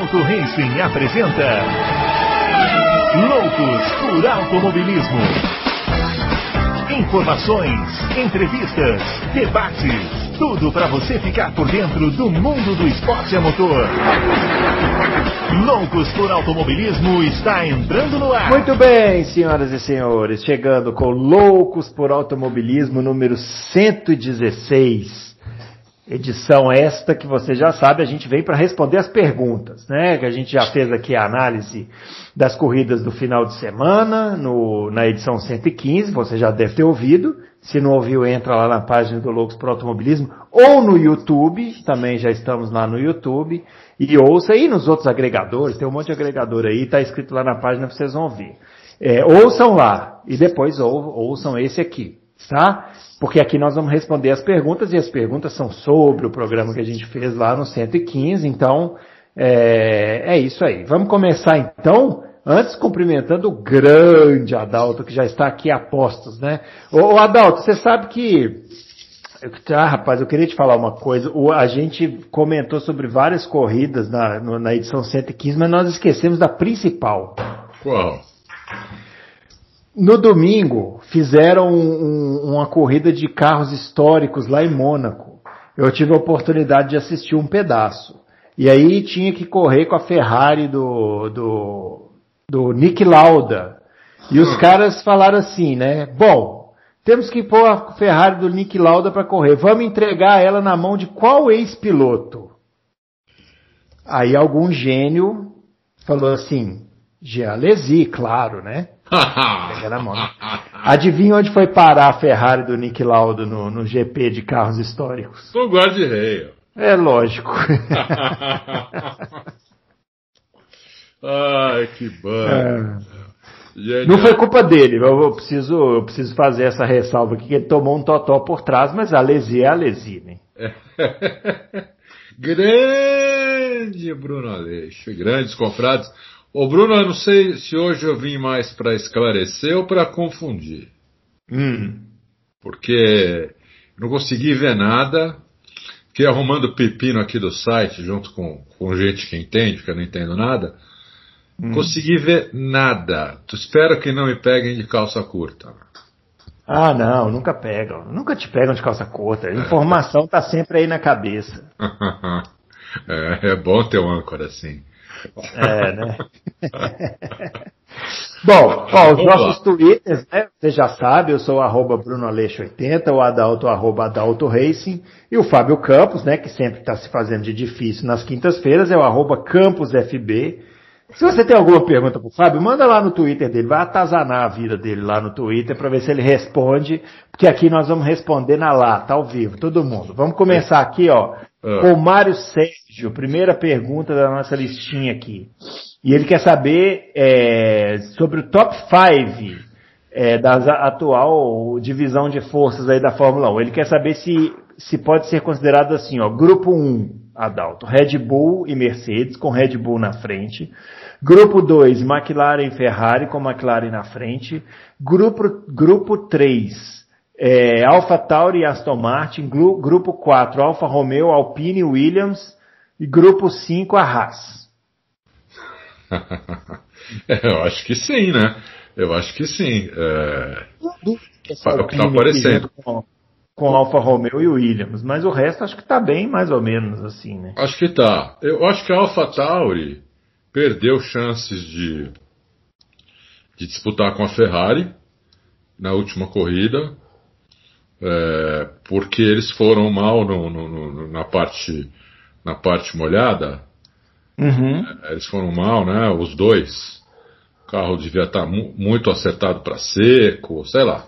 Adalto Racing apresenta Loucos por Automobilismo. Informações, entrevistas, debates, tudo para você ficar por dentro do mundo do esporte a motor. Loucos por Automobilismo está entrando no ar. Muito bem, senhoras e senhores, chegando com Loucos por Automobilismo número 116. Edição esta que você já sabe, a gente vem para responder as perguntas, né? Que a gente já fez aqui a análise das corridas do final de semana, no, na edição 115, você já deve ter ouvido. Se não ouviu, entra lá na página do Loucos para Automobilismo ou no YouTube, também já estamos lá no YouTube. E ouça aí nos outros agregadores, tem um monte de agregador aí, tá escrito lá na página vocês vão ver. É, ouçam lá e depois ou, ouçam esse aqui, tá? Porque aqui nós vamos responder as perguntas e as perguntas são sobre o programa que a gente fez lá no 115, então é, é isso aí. Vamos começar então, antes cumprimentando o grande Adalto que já está aqui a postos, né? Ô, Adalto, você sabe que ah, rapaz, eu queria te falar uma coisa. O, a gente comentou sobre várias corridas na, no, na edição 115, mas nós esquecemos da principal. Qual? No domingo, fizeram um, uma corrida de carros históricos lá em Mônaco. Eu tive a oportunidade de assistir um pedaço. E aí tinha que correr com a Ferrari do, do, do Nick Lauda. E os caras falaram assim, né? Bom, temos que pôr a Ferrari do Nick Lauda para correr. Vamos entregar ela na mão de qual ex-piloto? Aí algum gênio falou assim, Jean Alesi, claro, né? Pega na mão. né? Adivinha onde foi parar a Ferrari do Nick Lauda no, no GP de carros históricos? No guarda-reio. É lógico. Ai, que bom. É. Não foi culpa dele, eu, eu preciso, eu preciso fazer essa ressalva aqui, que ele tomou um totó por trás, mas a Alesi é a Alesi, né? Grande Bruno Aleixo, grandes confrades. Ô Bruno, eu não sei se hoje eu vim mais para esclarecer ou para confundir. Hum. Porque não consegui ver nada. Fiquei arrumando pepino aqui do site junto com, com gente que entende, porque eu não entendo nada. Não consegui ver nada. Tu espero que não me peguem de calça curta. Ah, não, nunca pegam. Nunca te pegam de calça curta. A informação tá sempre aí na cabeça. é, é bom ter um âncora assim. É, né? Bom, ó, os nossos twitters, né? Você já sabe, eu sou o arroba BrunoAleixo80, o Adalto, arroba Adalto Racing, e o Fábio Campos, né, que sempre está se fazendo de difícil nas quintas-feiras, é o arroba CampusFB. Se você tem alguma pergunta pro Fábio, manda lá no Twitter dele, vai atazanar a vida dele lá no Twitter para ver se ele responde, porque aqui nós vamos responder na lata, ao vivo, todo mundo. Vamos começar aqui, ó, com o Mário Sérgio, primeira pergunta da nossa listinha aqui. E ele quer saber é, sobre o top 5 é, da atual divisão de forças aí da Fórmula 1. Ele quer saber se, se pode ser considerado assim, ó, grupo 1, Adalto, Red Bull e Mercedes, com Red Bull na frente. Grupo 2, McLaren e Ferrari, com McLaren na frente. Grupo, grupo 3, é, Alpha Tauri e Aston Martin. Gru, grupo 4, Alfa Romeo, Alpine e Williams. E grupo 5, a Haas. Eu acho que sim, né? Eu acho que sim. É, é o que está aparecendo. Com, com Alfa Romeo e Williams, mas o resto acho que está bem mais ou menos assim, né? Acho que tá. Eu acho que a Alpha Tauri perdeu chances de, de disputar com a Ferrari na última corrida, é, porque eles foram mal no, no, no, na parte na parte molhada. Uhum. Eles foram mal, né? Os dois. O carro devia estar mu muito acertado para seco, sei lá.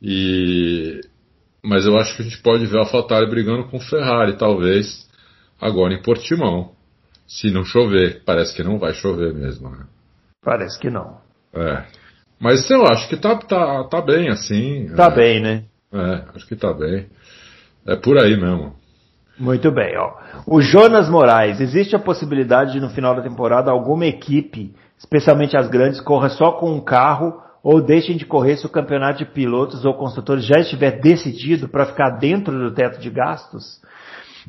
E mas eu acho que a gente pode ver a AlphaTauri brigando com Ferrari, talvez agora em Portimão, se não chover. Parece que não vai chover mesmo, né? Parece que não. É. Mas eu acho que tá, tá, tá bem assim. Tá é, bem, né? É, acho que tá bem. É por aí mesmo. Muito bem, ó. O Jonas Moraes, existe a possibilidade de no final da temporada alguma equipe, especialmente as grandes, corra só com um carro ou deixem de correr se o campeonato de pilotos ou construtores já estiver decidido para ficar dentro do teto de gastos?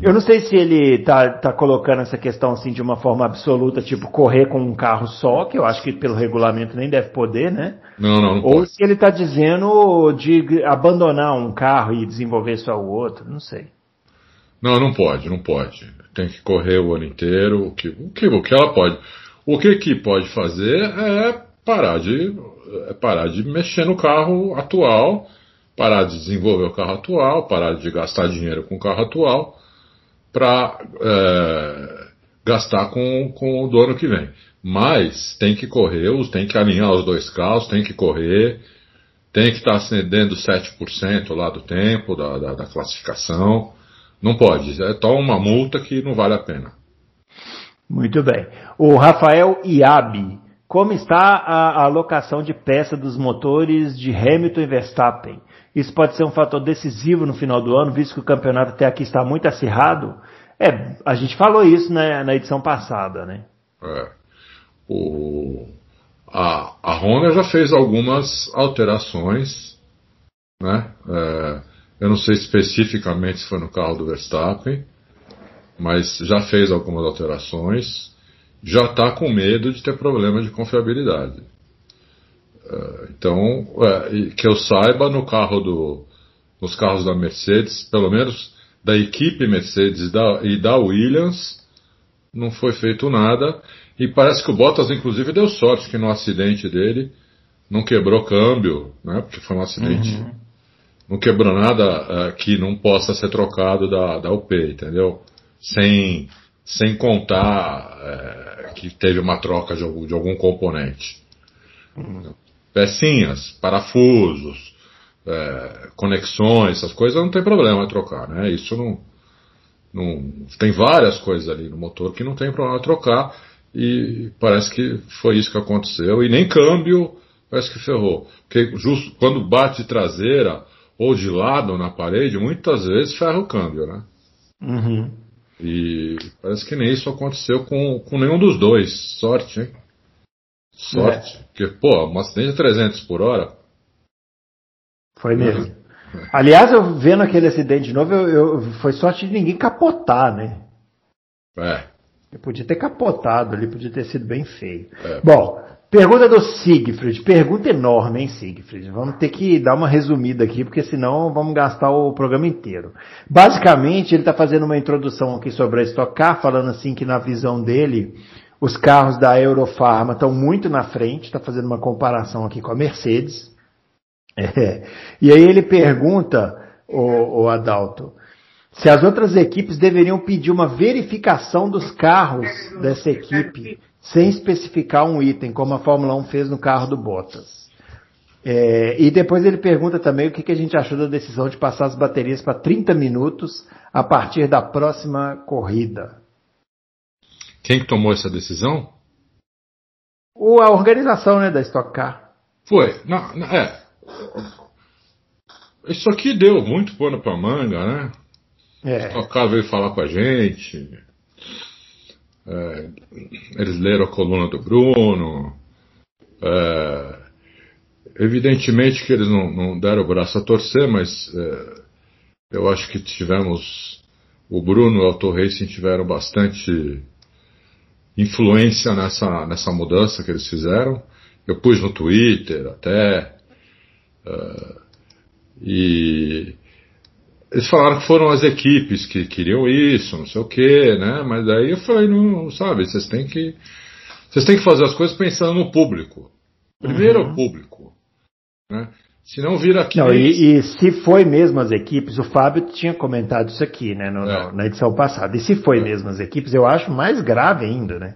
Eu não sei se ele tá, tá colocando essa questão assim de uma forma absoluta, tipo correr com um carro só, que eu acho que pelo regulamento nem deve poder, né? Não, não, não Ou pode. se ele tá dizendo de abandonar um carro e desenvolver só o outro, não sei. Não, não pode, não pode. Tem que correr o ano inteiro. O que, o que, o que ela pode. O que que pode fazer é parar de, é parar de mexer no carro atual, parar de desenvolver o carro atual, parar de gastar dinheiro com o carro atual, para gastar com, com o do ano que vem. Mas tem que correr, tem que alinhar os dois carros, tem que correr, tem que estar cedendo 7% lá do tempo, da, da, da classificação. Não pode, é só uma multa que não vale a pena. Muito bem. O Rafael Iabi, como está a alocação de peça dos motores de Hamilton e Verstappen? Isso pode ser um fator decisivo no final do ano, visto que o campeonato até aqui está muito acirrado? É, a gente falou isso na, na edição passada, né? É. O, a, a Honda já fez algumas alterações, né? É, eu não sei especificamente se foi no carro do Verstappen, mas já fez algumas alterações. Já está com medo de ter problema de confiabilidade. É, então, é, que eu saiba, no carro do, nos carros da Mercedes, pelo menos da equipe Mercedes da, e da Williams, não foi feito nada. E parece que o Bottas, inclusive, deu sorte que no acidente dele não quebrou câmbio, né? Porque foi um acidente. Não quebrou nada eh, que não possa ser trocado da, da UP, entendeu? Sem, sem contar eh, que teve uma troca de algum, de algum componente. Pecinhas, parafusos, eh, conexões, essas coisas não tem problema trocar, né? Isso não, não, tem várias coisas ali no motor que não tem problema trocar e parece que foi isso que aconteceu e nem câmbio parece que ferrou porque justo quando bate traseira ou de lado na parede muitas vezes ferra o câmbio né Uhum. e parece que nem isso aconteceu com, com nenhum dos dois sorte hein sorte porque pô um acidente a 300 por hora Foi mesmo. Aliás, eu vendo aquele acidente de novo, eu, eu- foi sorte de ninguém capotar, né? é Eu podia ter capotado ali, podia ter sido bem feio. É. Bom, pergunta do Siegfried. Pergunta enorme, hein, Siegfried? Vamos ter que dar uma resumida aqui, porque senão vamos gastar o programa inteiro. Basicamente, ele está fazendo uma introdução aqui sobre a Stock Car, falando assim que na visão dele, os carros da Eurofarma estão muito na frente, está fazendo uma comparação aqui com a Mercedes. É. E aí ele pergunta, o, o Adalto, se as outras equipes deveriam pedir uma verificação dos carros dessa equipe sem especificar um item, como a Fórmula 1 fez no carro do Bottas. É, e depois ele pergunta também o que, que a gente achou da decisão de passar as baterias para 30 minutos a partir da próxima corrida. quem que tomou essa decisão O, a organização né, da Stock Car. Foi. Não, não, é. Isso aqui deu muito pano pra manga, né? É, O cara veio falar com a gente. É, eles leram a coluna do Bruno. É, evidentemente que eles não, não deram o braço a torcer, mas é, eu acho que tivemos. O Bruno e o Auto Racing tiveram bastante influência nessa, nessa mudança que eles fizeram. Eu pus no Twitter até. é, e eles falaram que foram as equipes que queriam isso, não sei o que, né? Mas daí eu falei, não, sabe, vocês têm que. Vocês têm que fazer as coisas pensando no público. Primeiro é o público. Né? Se não vira aqui. Não, e, e se foi mesmo as equipes, o Fábio tinha comentado isso aqui, né, no- É. na edição passada. E se foi mesmo as equipes, eu acho mais grave ainda, né?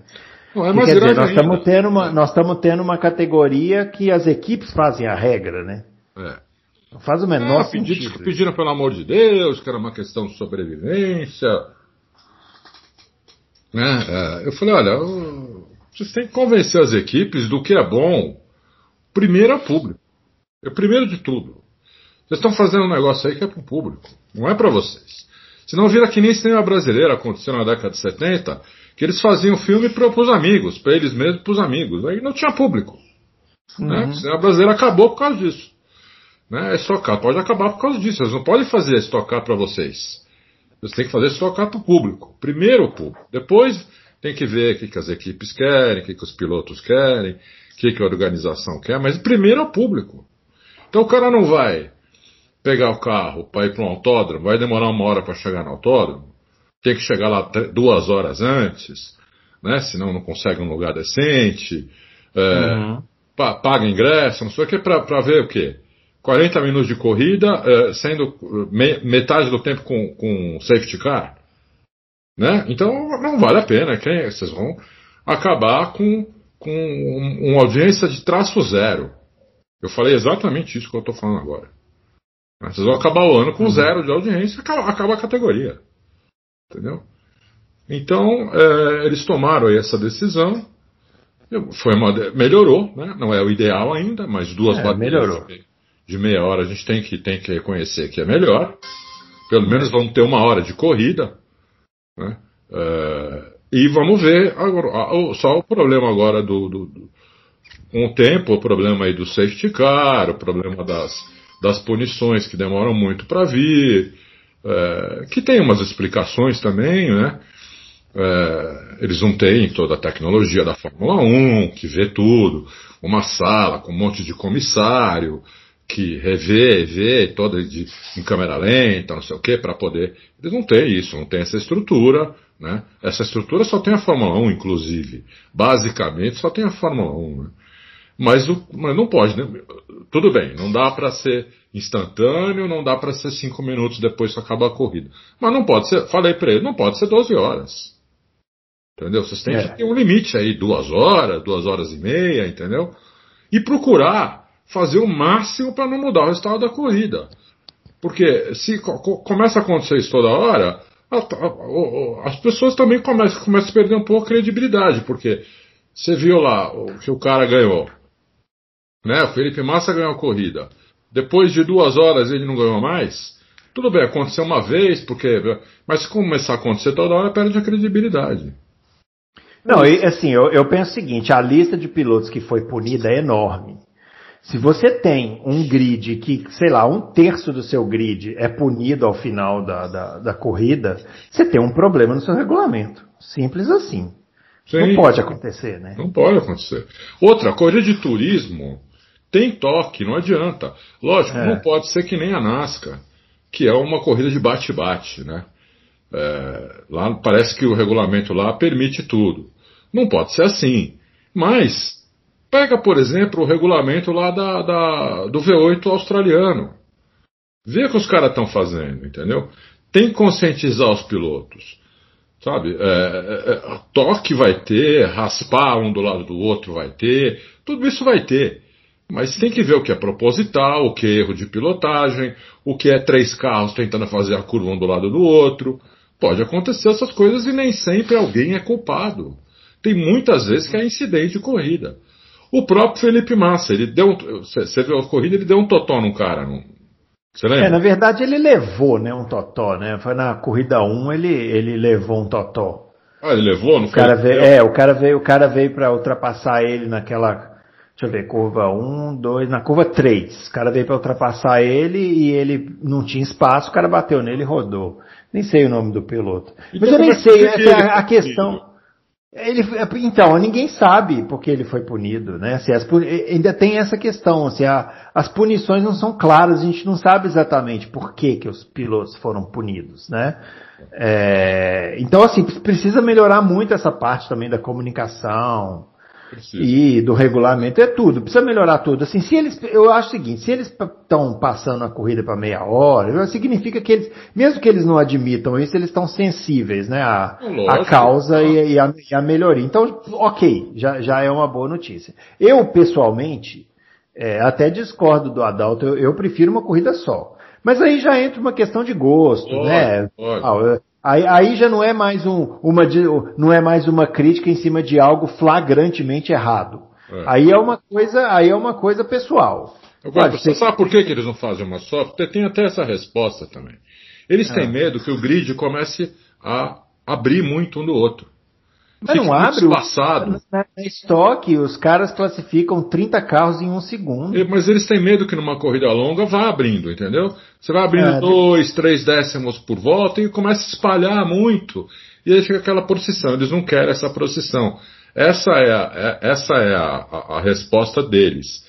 Não é mais quer dizer, grave nós ainda. estamos tendo uma, nós estamos tendo uma categoria que as equipes fazem a regra, né? É. Não faz o menor Ah, pedi- sentido. pediram pelo amor de Deus, que era uma questão de sobrevivência. Né? É, eu falei, olha, eu- vocês têm que convencer as equipes do que é bom. Primeiro é o público. É o primeiro de tudo. Vocês estão fazendo um negócio aí que é pro público, não é para vocês. Senão vira que nem cinema brasileiro aconteceu na década de 70, que eles faziam filme para os amigos, para eles mesmos, para os amigos. Aí não tinha público. Né? O cinema brasileiro acabou por causa disso. Né? A estocar pode acabar por causa disso. Eles não podem fazer estocar para vocês. Você tem que fazer só carta público. Primeiro o público. Depois tem que ver o que, que as equipes querem, o que, que os pilotos querem, o que, que a organização quer, mas primeiro é o público. Então o cara não vai pegar o carro para ir para um autódromo, vai demorar uma hora para chegar no autódromo, tem que chegar lá duas horas antes, né? Senão não consegue um lugar decente, é, uhum. paga ingresso, não sei o que, para ver o quê? 40 minutos de corrida, é, sendo me, metade do tempo com, com safety car. Né? Então não vale a pena. Quem, vocês vão acabar com, com uma audiência de traço zero. Eu falei exatamente isso que eu estou falando agora. Vocês vão acabar o ano com uhum. zero de audiência, acaba, acaba a categoria. Entendeu? Então, é, eles tomaram essa decisão. Foi uma, melhorou, né? não é o ideal ainda, mas duas é, melhorou. De, meia hora a gente tem que, tem que reconhecer que é melhor. Pelo menos vamos ter uma hora de corrida. Né? É, e vamos ver agora, só o problema agora do, do, do com o tempo, o problema aí do safety car, o problema das, das punições que demoram muito para vir, é, que tem umas explicações também, né? É, eles não têm toda a tecnologia da Fórmula 1, que vê tudo, uma sala com um monte de comissário, que revê, vê toda de, em câmera lenta, não sei o que, para poder. Eles não têm isso, não têm essa estrutura, né? Essa estrutura só tem a Fórmula 1, inclusive. Basicamente só tem a Fórmula 1. Né? Mas, o, mas não pode, né? Tudo bem, não dá para ser instantâneo, não dá para ser cinco minutos depois que acaba a corrida. Mas não pode ser, falei para ele, não pode ser 12 horas. Entendeu? Vocês têm é. que ter um limite aí, duas horas, duas horas e meia, entendeu? E procurar fazer o máximo para não mudar o resultado da corrida. Porque se começa a acontecer isso toda hora, as pessoas também começam, começam a perder um pouco a credibilidade, porque você viu lá o que o cara ganhou. Né? O Felipe Massa ganhou a corrida. Depois de duas horas ele não ganhou mais. Tudo bem, aconteceu uma vez, porque. Mas se começar a acontecer toda hora, perde a credibilidade. Não, assim, eu, eu penso o seguinte: a lista de pilotos que foi punida é enorme. Se você tem um grid que, sei lá, um terço do seu grid é punido ao final da, da, da corrida, você tem um problema no seu regulamento. Simples assim. Sim. Não pode acontecer, né? Não pode acontecer. Outra, corrida de turismo tem toque, não adianta. Lógico, é. não pode ser que nem a NASCAR, que é uma corrida de bate-bate, né? É, lá parece que o regulamento lá permite tudo. Não pode ser assim. Mas pega, por exemplo, o regulamento lá da, da do V8 australiano. Vê o que os caras estão fazendo, entendeu? Tem que conscientizar os pilotos. Sabe? É, é, é, toque vai ter, raspar um do lado do outro vai ter, tudo isso vai ter. Mas tem que ver o que é proposital, o que é erro de pilotagem, o que é três carros tentando fazer a curva um do lado do outro. Pode acontecer essas coisas e nem sempre alguém é culpado. Tem muitas vezes que é incidente de corrida. O próprio Felipe Massa, ele deu. Você viu a corrida, ele deu um totó no cara, não, você lembra? É, na verdade ele levou, né, um totó, né? Foi na corrida 1 ele, ele levou um totó. Ah, ele levou, não o cara veio, É, o cara veio, o cara veio para ultrapassar ele naquela, deixa eu ver, curva 1, 2, na curva 3. O cara veio para ultrapassar ele e ele não tinha espaço, o cara bateu nele e rodou. Nem sei o nome do piloto. Então, Mas eu nem sei, essa é a, a questão. Ele, então, ninguém sabe porque ele foi punido, né? Se as, ainda tem essa questão, se a, as punições não são claras, a gente não sabe exatamente por que, que os pilotos foram punidos, né? É, então, assim, precisa melhorar muito essa parte também da comunicação, e do regulamento é tudo, precisa melhorar tudo. Assim, se eles, eu acho o seguinte, se eles estão passando a corrida para meia hora, significa que eles, mesmo que eles não admitam isso, eles estão sensíveis, né, à, à causa e, e, a, e a melhoria. Então, ok, já, já é uma boa notícia. Eu pessoalmente é, até discordo do Adalto, eu, eu, prefiro uma corrida só. Mas aí já entra uma questão de gosto, né? Ah, Aí, aí já não é mais um, uma, não é mais uma crítica em cima de algo flagrantemente errado. É. Aí é uma coisa, aí é uma coisa pessoal. Agora, você sabe por que, que eles não fazem uma só? Porque tem até essa resposta também. Eles têm é. medo que o grid comece a abrir muito um do outro. Mas não abre espaçado. Na, na estoque, os caras classificam 30 carros em um segundo. Mas eles têm medo que numa corrida longa vá abrindo, entendeu? Você vai abrindo é, dois, três décimos por volta e começa a espalhar muito. E aí fica aquela procissão. Eles não querem essa procissão. Essa é a, é, essa é a, a, a resposta deles.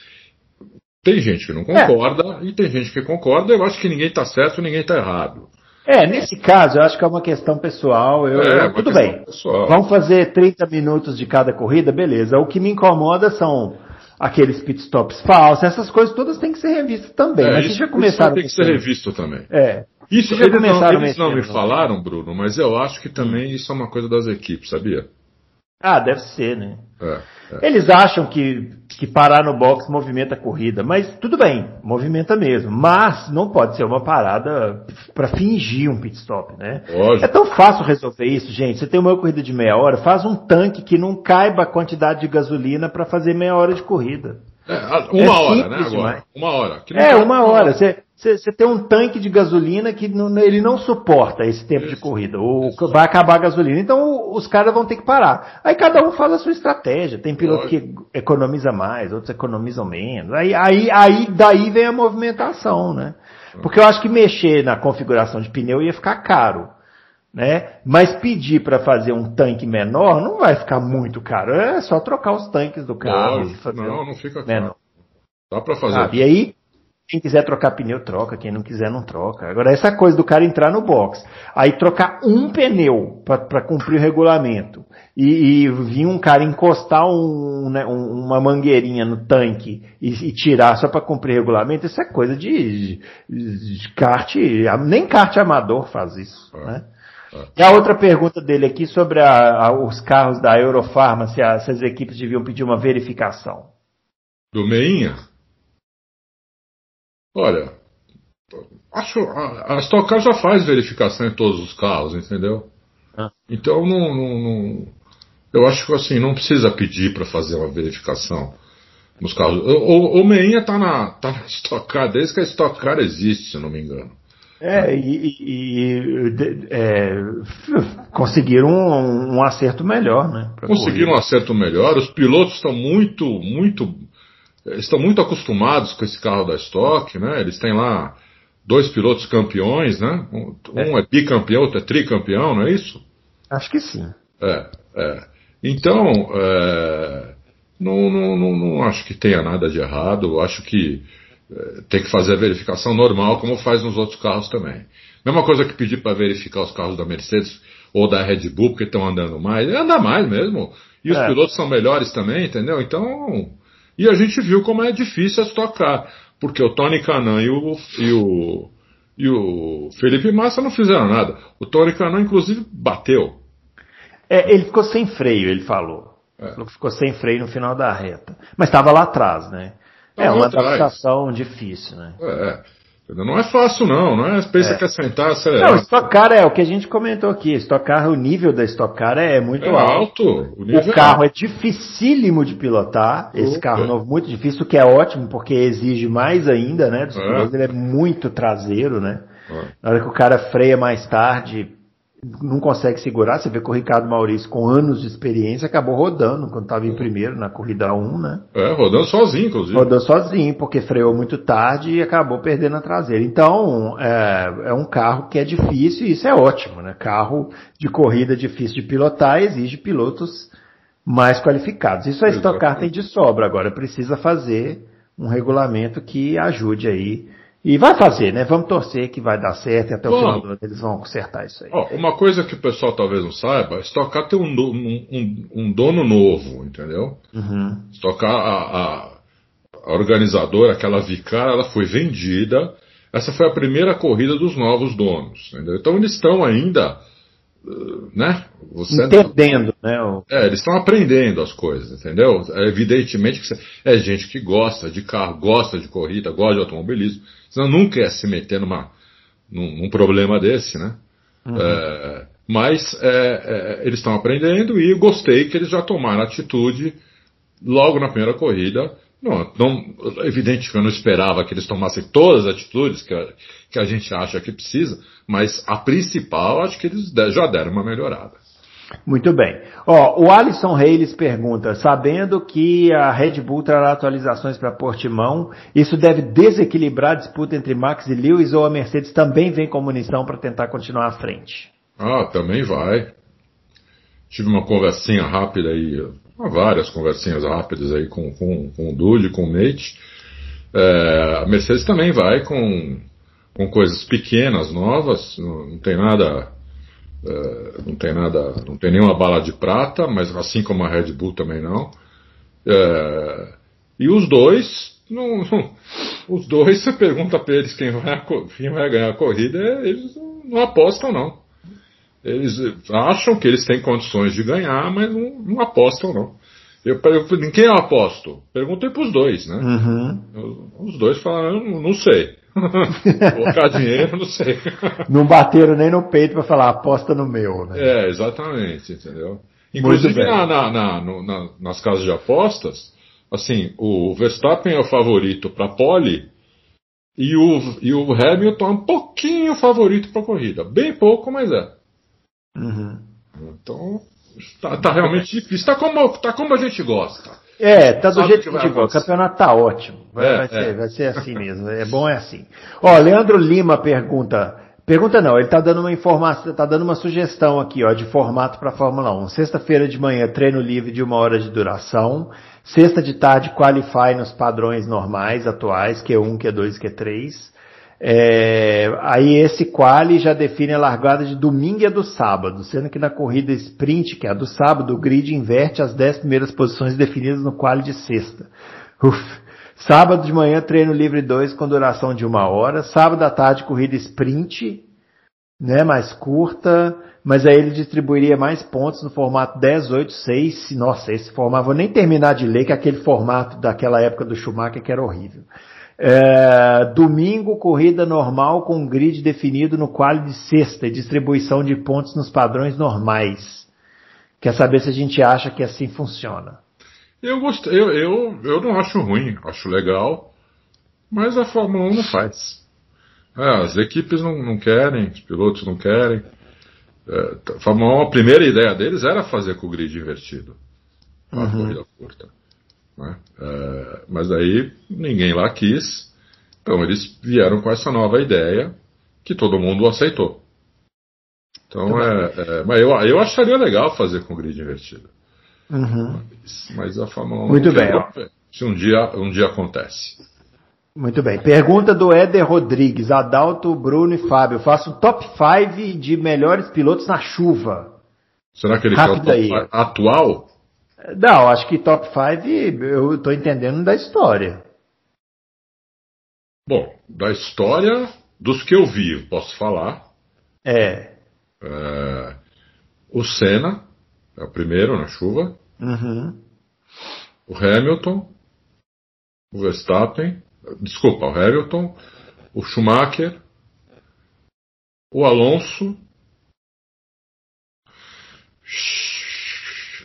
Tem gente que não concorda é. e tem gente que concorda. Eu acho que ninguém está certo, ninguém está errado. É, nesse caso, eu acho que é uma questão pessoal. Eu, é, eu, tudo bem. Pessoal. Vamos fazer 30 minutos de cada corrida, beleza. O que me incomoda são aqueles pitstops falsos, essas coisas todas têm que ser revistas também. É, mas isso, já começaram. Isso tem que ser revisto também. É. Isso já eles começaram não, eles não me falaram, Bruno, mas eu acho que também isso é uma coisa das equipes, sabia? Ah, deve ser, né? É, é. Eles acham que, que parar no box movimenta a corrida, mas tudo bem, movimenta mesmo. Mas não pode ser uma parada para fingir um pit stop, né? Lógico. É tão fácil resolver isso, gente. Você tem uma corrida de meia hora, faz um tanque que não caiba a quantidade de gasolina para fazer meia hora de corrida. É, uma é hora, né? Agora. Demais. Uma hora. é, uma hora. Você, você tem um tanque de gasolina que não, ele não suporta esse tempo de corrida. Ou vai acabar a gasolina. Então os caras vão ter que parar. Aí cada um faz a sua estratégia. Tem piloto que economiza mais, outros economizam menos. Aí, aí, aí daí vem a movimentação, né? Porque eu acho que mexer na configuração de pneu ia ficar caro. Né? Mas pedir para fazer um tanque menor não vai ficar muito caro. É só trocar os tanques do carro. não, não fica caro. Dá para fazer. Ah, e aí, quem quiser trocar pneu, troca. Quem não quiser, não troca. Agora, essa coisa do cara entrar no box, aí trocar um pneu para cumprir o regulamento e, e vir um cara encostar um, né, um, uma mangueirinha no tanque e, e tirar só para cumprir o regulamento, isso é coisa de, de, de kart. Nem kart amador faz isso, é. né? É. E a outra pergunta dele aqui sobre a, a, os carros da Eurofarma, se, a, se as equipes deviam pedir uma verificação. Do Meinha? Olha, acho a, a Stock Car já faz verificação em todos os carros, entendeu? Ah. Então não, não, não, eu acho que assim não precisa pedir para fazer uma verificação nos carros. O, o Meinha está na, tá na Stock Car desde que a Stock Car existe, se não me engano. É, e, e é, conseguiram um, um, acerto melhor, né? Conseguiram correr. um acerto melhor. Os pilotos estão muito, muito estão muito acostumados com esse carro da Stock, né? Eles têm lá dois pilotos campeões, né? Um é, é bicampeão, outro é tricampeão, não é isso? Acho que sim. É, é. Então, é, não, não, não, não, acho que tenha nada de errado. Acho que é, tem que fazer a verificação normal, como faz nos outros carros também. Mesma coisa que pedir para verificar os carros da Mercedes ou da Red Bull, porque estão andando mais. Anda mais mesmo. E os é. pilotos são melhores também, entendeu? Então, e a gente viu como é difícil as tocar, porque o Tony Canan e o, e o, e o Felipe Massa não fizeram nada. O Tony Canan, inclusive, bateu. É, ele ficou sem freio, ele falou. É. Ficou sem freio no final da reta. Mas estava lá atrás, né? é uma adaptação difícil, né? É. Não é fácil, não. Não é pensa é. que é sentar, acelerar. Não, estocar é o que a gente comentou aqui. Estocar, o nível da estocar é muito é alto. alto. O, o carro é, é dificílimo de pilotar. Esse carro novo, muito difícil, o que é ótimo, porque exige mais ainda, né? Dos é. Ele é muito traseiro, né? É. Na hora que o cara freia mais tarde, não consegue segurar. Você vê que o Ricardo Maurício, com anos de experiência, acabou rodando quando estava em primeiro na corrida 1, né? É, rodando sozinho, inclusive. Rodando sozinho, porque freou muito tarde e acabou perdendo a traseira. Então, é, é um carro que é difícil e isso é ótimo, né? Carro de corrida difícil de pilotar exige pilotos mais qualificados. Isso a Stock Car tem de sobra. Agora precisa fazer um regulamento que ajude aí e vai fazer, né? Vamos torcer que vai dar certo e até Bom, o final do ano eles vão consertar isso aí. Ó, uma coisa que o pessoal talvez não saiba, Stock Car tem um, um, um dono novo, entendeu? Uhum. A, a, organizadora, aquela Vicar, ela foi vendida. Essa foi a primeira corrida dos novos donos, entendeu? Então eles estão ainda né? Você Entendendo, né? O... É, eles estão aprendendo as coisas, entendeu? É, evidentemente que você... é gente que gosta de carro, gosta de corrida, gosta de automobilismo. Senão nunca ia se meter numa, num, num problema desse, né? Uhum. É, mas é, é eles estão aprendendo e gostei que eles já tomaram atitude logo na primeira corrida não, não, evidente que eu não esperava que eles tomassem todas as atitudes que a, que a gente acha que precisa, mas a principal acho que eles já deram uma melhorada. Muito bem. Ó, o Alisson Reis pergunta, sabendo que a Red Bull trará atualizações para Portimão, isso deve desequilibrar a disputa entre Max e Lewis ou a Mercedes também vem com munição para tentar continuar à frente? Ah, também vai. Tive uma conversinha rápida aí, várias conversinhas rápidas aí com, com, com o Dude, com o Nate. É, a Mercedes também vai com, com coisas pequenas, novas, não, não tem nada é, não tem nada, não tem nenhuma bala de prata, mas assim como a Red Bull também não. É, e os dois, não, não, os dois, você pergunta para eles quem vai, quem vai ganhar a corrida, eles não apostam não. Eles acham que eles têm condições de ganhar, mas não, não apostam não. Eu, eu, em quem eu aposto? Perguntei para os dois, né? Uhum. Os dois falaram, não, não sei. Colocar dinheiro, não sei. Não bateram nem no peito para falar, aposta no meu, né? É, exatamente, entendeu? Inclusive na, na, na, nas casas de apostas, assim, o Verstappen é o favorito para pole e o, e o Hamilton é um pouquinho favorito para corrida. Bem pouco, mas é. Uhum. Então, tá, tá realmente difícil. Tá como, tá como a gente gosta. É, tá do Sabe jeito que, que a gente gosta. O campeonato tá ótimo. Vai, é, vai, ser, é. vai ser assim mesmo. É bom é assim. Ó, Leandro Lima pergunta. Pergunta não, ele tá dando uma informação, tá dando uma sugestão aqui, ó, de formato para Fórmula 1. Sexta-feira de manhã, treino livre de uma hora de duração. Sexta de tarde, qualify nos padrões normais, atuais, Q1, Q2, Q3. É, aí esse quali já define a largada de domingo e a do sábado, sendo que na corrida sprint, que é a do sábado, o grid inverte as 10 primeiras posições definidas no quali de sexta. Uf. Sábado de manhã, treino livre 2 com duração de uma hora. Sábado à tarde, corrida sprint, né, mais curta, mas aí ele distribuiria mais pontos no formato 10, 8, 6. Nossa, esse formato, vou nem terminar de ler, que é aquele formato daquela época do Schumacher que era horrível. É, domingo, corrida normal com grid definido no quali de sexta e distribuição de pontos nos padrões normais. Quer saber se a gente acha que assim funciona? Eu gostei, eu, eu, eu não acho ruim, acho legal, mas a Fórmula 1 não faz. É, as equipes não, não, querem, os pilotos não querem. É, a Fórmula 1, a primeira ideia deles era fazer com o grid invertido. A uhum. corrida curta. Né? É, mas aí ninguém lá quis, então eles vieram com essa nova ideia que todo mundo aceitou. Então é, é, mas eu, eu acharia legal fazer com grid invertido. Uhum. Mas, mas, a Fórmula 1 Muito bem. Se um dia, um dia acontece. Muito bem. Pergunta do Éder Rodrigues, Adalto, Bruno e Fábio. Faço um top 5 de melhores pilotos na chuva. Será que ele quer o top atual? Não, acho que top 5 eu estou entendendo da história. Bom, da história, dos que eu vi, posso falar. É. é o Senna, é o primeiro na chuva. Uhum. O Hamilton. O Verstappen. Desculpa, o Hamilton. O Schumacher. O Alonso.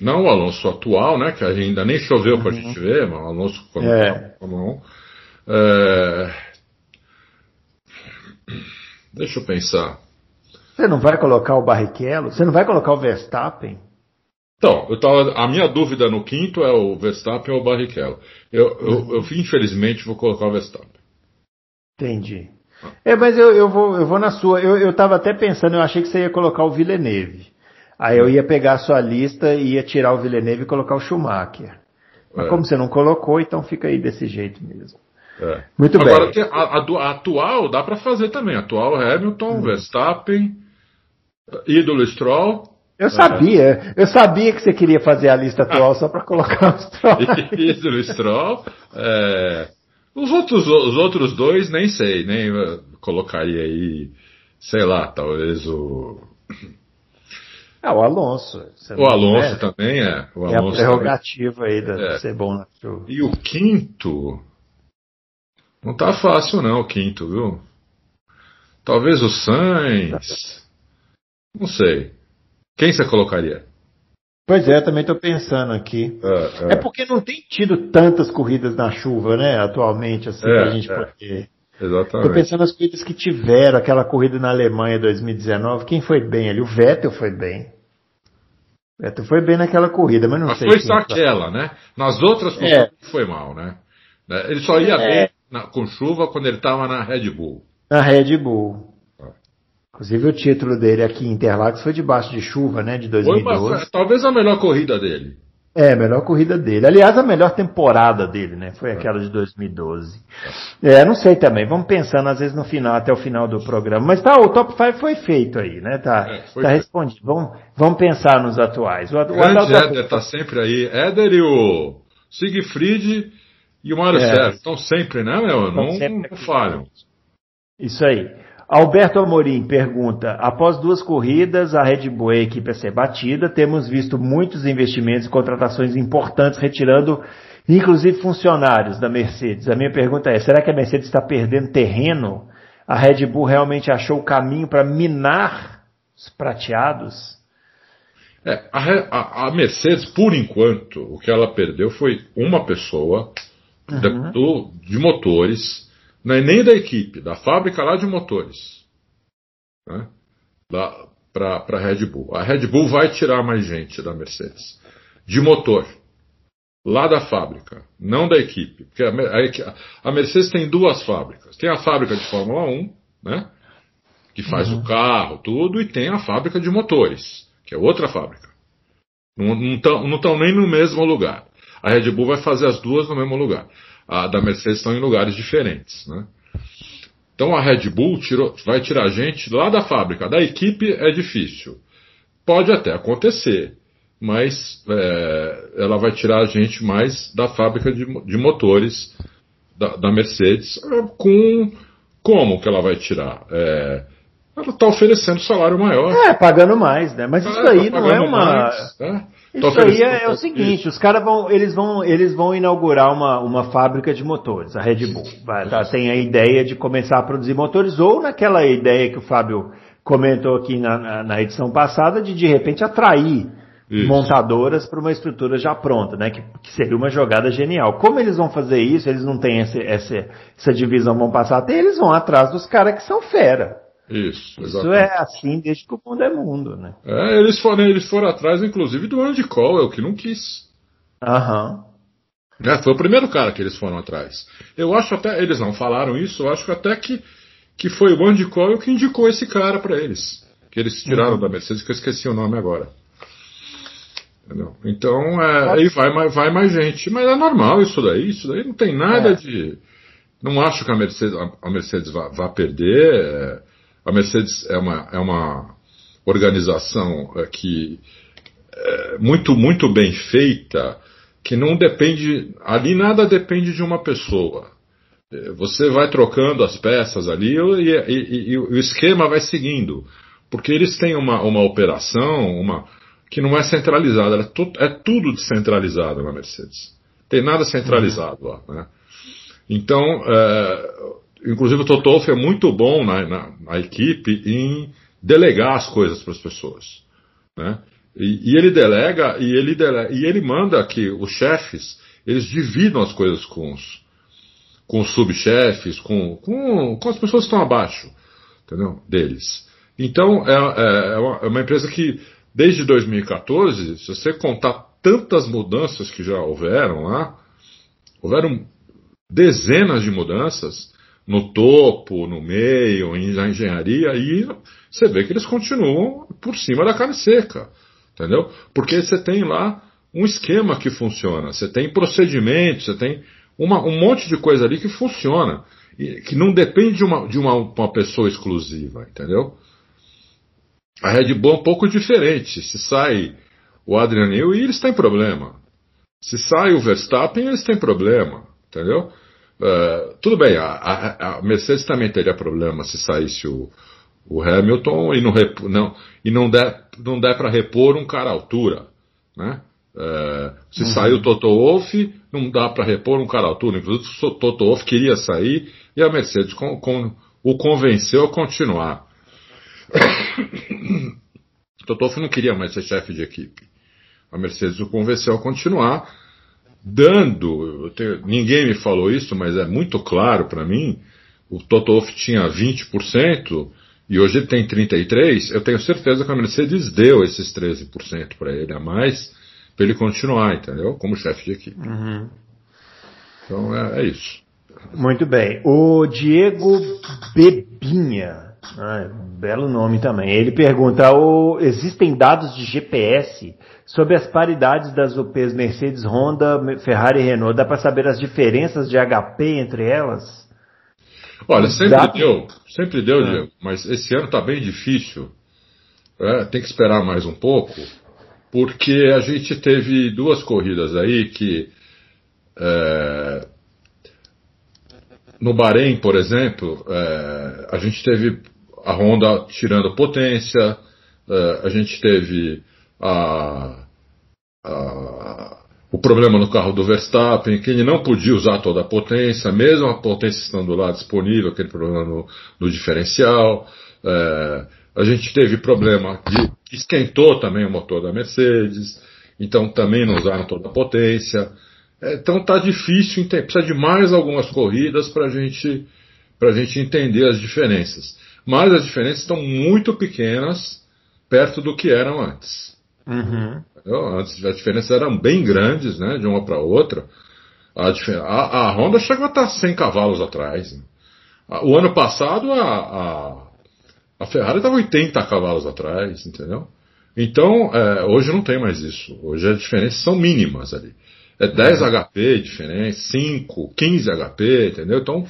Não o Alonso atual, né? Que ainda nem choveu uhum. para a gente ver, mas o Alonso como, é. como é... Deixa eu pensar. Você não vai colocar o Barrichello? Você não vai colocar o Verstappen? Então, eu tava, a minha dúvida no quinto é o Verstappen ou o Barrichello. Eu, eu, uhum. eu infelizmente, vou colocar o Verstappen. Entendi. É, mas eu, eu, vou, eu vou na sua. Eu, eu tava até pensando, eu achei que você ia colocar o Villeneuve. Aí eu ia pegar a sua lista e ia tirar o Villeneuve e colocar o Schumacher. Mas é. como você não colocou, então fica aí desse jeito mesmo. É. Muito Agora, bem. Agora, a, a, atual dá para fazer também. Atual Hamilton, hum. Verstappen, ídolo Stroll. Eu sabia, eu sabia que você queria fazer a lista atual só para colocar o Stroll. ídolo Stroll. É, os, outros, os outros dois, nem sei, nem colocaria aí, sei lá, talvez o é, o Alonso. O Alonso também é. O Alonso é a prerrogativa também. aí de é. ser bom na chuva. E o quinto. Não tá fácil não, o quinto, viu? Talvez o Sainz. Não sei. Quem você colocaria? Pois é, também estou pensando aqui. É, é. é, porque não tem tido tantas corridas na chuva, né, atualmente, assim, é, pra gente é. poder. Exatamente. Estou pensando nas corridas que tiveram, aquela corrida na Alemanha 2019, quem foi bem ali? O Vettel foi bem. Vettel foi bem naquela corrida, mas não mas sei. Mas foi só aquela, né? Nas outras é. foi mal, né? Ele só ia é. bem na, com chuva quando ele estava na Red Bull. Na Red Bull. Inclusive o título dele aqui em Interlagos foi debaixo de chuva, né? De 2012. Foi uma, talvez a melhor corrida dele. É, a melhor corrida dele. Aliás, a melhor temporada dele, né? Foi aquela de 2012. É, não sei também. Vamos pensando às vezes no final, até o final do programa. Mas tá, o top 5 foi feito aí, né? Tá, é, tá respondido. Vamos, vamos pensar nos atuais. O, o Grande Éder tá sempre aí. Éder e o Siegfried e o Mário é. Sérgio. Estão sempre, né, meu? Não, não falham. Isso aí. Alberto Amorim pergunta: após duas corridas, a Red Bull é a equipe a ser batida, temos visto muitos investimentos e contratações importantes retirando, inclusive funcionários da Mercedes. A minha pergunta é: será que a Mercedes está perdendo terreno? A Red Bull realmente achou o caminho para minar os prateados? É, a, a, Mercedes, por enquanto, o que ela perdeu foi uma pessoa uhum. do, de motores não é nem da equipe, da fábrica lá de motores. Né? Para a Red Bull. A Red Bull vai tirar mais gente da Mercedes. De motor. Lá da fábrica, não da equipe. Porque a, a, a Mercedes tem duas fábricas. Tem a fábrica de Fórmula 1, né? Que faz uhum. o carro, tudo, e tem a fábrica de motores, que é outra fábrica. Não estão nem no mesmo lugar. A Red Bull vai fazer as duas no mesmo lugar a da Mercedes estão em lugares diferentes. Né? Então a Red Bull tirou, vai tirar gente lá da fábrica. Da equipe é difícil. Pode até acontecer, mas é, ela vai tirar a gente mais da fábrica de, de motores da, da, Mercedes. Com como que ela vai tirar? É, ela está oferecendo salário maior. É, pagando mais, né? Mas isso é, aí tá não é uma. Mais, né? Isso aí é, é, o seguinte, os caras vão, eles vão, eles vão inaugurar uma, uma fábrica de motores, a Red Bull. Vai, tá, tem a ideia de começar a produzir motores, ou naquela ideia que o Fábio comentou aqui na, na, na edição passada, de de repente atrair isso. montadoras para uma estrutura já pronta, né? Que, que, seria uma jogada genial. Como eles vão fazer isso? Eles não têm essa, essa, essa divisão, vão passar a ter, eles vão atrás dos caras que são fera. Isso, Isso é assim desde que o mundo é mundo, né? É, eles foram, eles foram atrás, inclusive, do Andy Cole, que não quis. Aham. É, foi o primeiro cara que eles foram atrás. Eu acho até, eles não falaram isso, eu acho até que, que foi o Andy Cole que indicou esse cara para eles. Que eles tiraram uhum. da Mercedes, que eu esqueci o nome agora. Entendeu? Então, é, aí vai, vai mais gente. Mas é normal isso daí, isso daí não tem nada é. de. Não acho que a Mercedes, a Mercedes vá, vá perder. A Mercedes é uma, é uma organização é, que é muito, muito bem feita, que não depende. Ali nada depende de uma pessoa. É, você vai trocando as peças ali e, e, e, o esquema vai seguindo. Porque eles têm uma, uma operação uma, que não é centralizada, é, tu, é tudo descentralizado na Mercedes. Tem nada centralizado lá. Né? Então, é, Inclusive o Totolf é muito bom na, na, na, equipe em delegar as coisas para as pessoas. Né? E, e, ele delega e ele, delega, e ele manda que os chefes eles dividam as coisas com os, com os subchefes, com, com, com as pessoas que estão abaixo entendeu? deles. Então é, é, é, uma, é uma empresa que desde 2014, se você contar tantas mudanças que já houveram lá, houveram dezenas de mudanças, no topo, no meio, na engenharia, e você vê que eles continuam por cima da carne seca. Entendeu? Porque você tem lá um esquema que funciona, você tem procedimentos, você tem uma, um monte de coisa ali que funciona, e, que não depende de, uma, de uma, uma pessoa exclusiva, entendeu? A Red Bull é um pouco diferente. Se sai o Adrian Newey, eles têm problema. Se sai o Verstappen, eles têm problema, entendeu? Uh, tudo bem, a, a, a, Mercedes também teria problema se saísse o, o Hamilton e não, não, e não der, não der para repor um cara à altura. Né? Uh, se uhum. sair o Toto Wolff, não dá para repor um cara à altura. Inclusive, o Toto Wolff queria sair e a Mercedes com, com, o convenceu a continuar. Toto Wolff não queria mais ser chefe de equipe. A Mercedes o convenceu a continuar dando, ninguém me falou isso, mas é muito claro para mim, o Toto Wolff tinha 20% e hoje ele tem 33%, eu tenho certeza que a Mercedes deu esses 13% para ele a mais, para ele continuar, entendeu? Como chefe de equipe. Uhum. Então é, é, isso. Muito bem. O Diego Bebinha, ah, belo nome também. Ele pergunta: existem dados de GPS sobre as paridades das UPs Mercedes, Honda, Ferrari e Renault? Dá para saber as diferenças de HP entre elas? Olha, sempre deu, sempre deu, é. Diego, mas esse ano está bem difícil. É, tem que esperar mais um pouco, porque a gente teve duas corridas aí que é, no Bahrein, por exemplo, é, a gente teve a Honda tirando potência, é, a gente teve a, a, o problema no carro do Verstappen, que ele não podia usar toda a potência, mesmo a potência estando lá disponível, aquele problema no, no diferencial. É, a gente teve problema de que esquentou também o motor da Mercedes, então também não usaram toda a potência. É, então tá difícil, precisa de mais algumas corridas para gente, a gente entender as diferenças. Mas as diferenças estão muito pequenas perto do que eram antes. Uhum. Antes as diferenças eram bem grandes, né, de uma para outra. A, a, a, Honda chegou a estar 100 cavalos atrás. O ano passado a, a, a Ferrari estava 80 cavalos atrás, entendeu? Então, é, hoje não tem mais isso. Hoje as diferenças são mínimas ali. É 10 HP diferente, 5, 15 HP, entendeu? Então.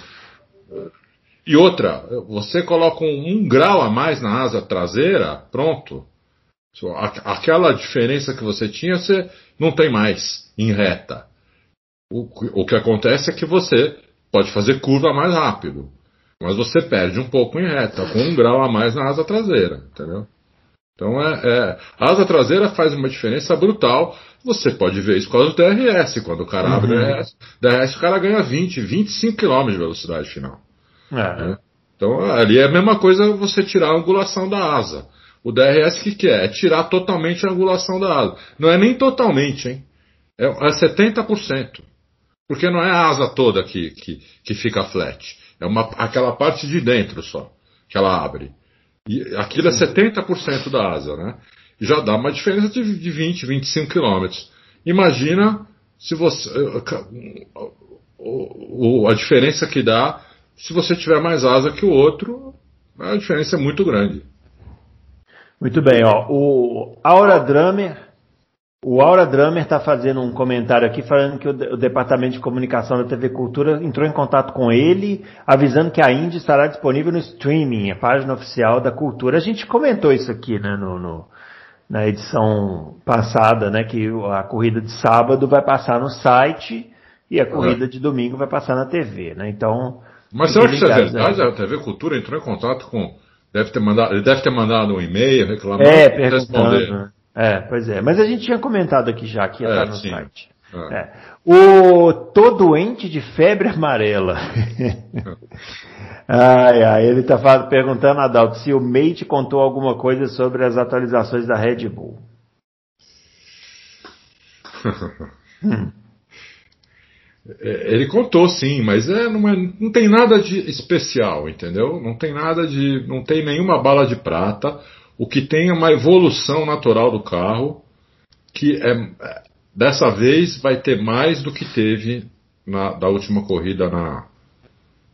E outra, você coloca um, um grau a mais na asa traseira, pronto. Aquela diferença que você tinha, você não tem mais em reta. O, o que acontece é que você pode fazer curva mais rápido, mas você perde um pouco em reta, com um grau a mais na asa traseira, entendeu? Então é, é, a asa traseira faz uma diferença brutal você pode ver isso com o DRS. Quando o cara uhum. abre o DRS, DRS o cara ganha 20, 25 km de velocidade final. É. Né? Então ali é a mesma coisa você tirar a angulação da asa. O DRS o que, que é? É tirar totalmente a angulação da asa. Não é nem totalmente, hein? É, é 70%. Porque não é a asa toda que, que, que fica flat. É uma, aquela parte de dentro só que ela abre. E aquilo é 70% da asa, né? já dá uma diferença de, de 20, 25 quilômetros. Imagina se você o, o, a diferença que dá se você tiver mais asa que o outro, a diferença é muito grande. Muito bem, ó. O Aura Drummer, o Aura Drummer está fazendo um comentário aqui falando que o, Departamento de Comunicação da TV Cultura entrou em contato com ele, avisando que a Indy estará disponível no streaming, a página oficial da Cultura. A gente comentou isso aqui, né, no, no na edição passada, né, que a corrida de sábado vai passar no site e a corrida é. de domingo vai passar na TV, né? Então. Mas será que isso é verdade? A TV Cultura entrou em contato com. Deve ter mandado, ele deve ter mandado um e-mail reclamando é, responder. É, pois é. Mas a gente tinha comentado aqui já que ia é, estar no sim. site. É. é. O Tô doente de febre amarela. ai, ai, ele está perguntando, Adalto, se o Mate contou alguma coisa sobre as atualizações da Red Bull. hum. Ele contou sim, mas é, não, é, não tem nada de especial, entendeu? Não tem nada de. não tem nenhuma bala de prata. O que tem é uma evolução natural do carro que é, Dessa vez vai ter mais do que teve na, da última corrida na,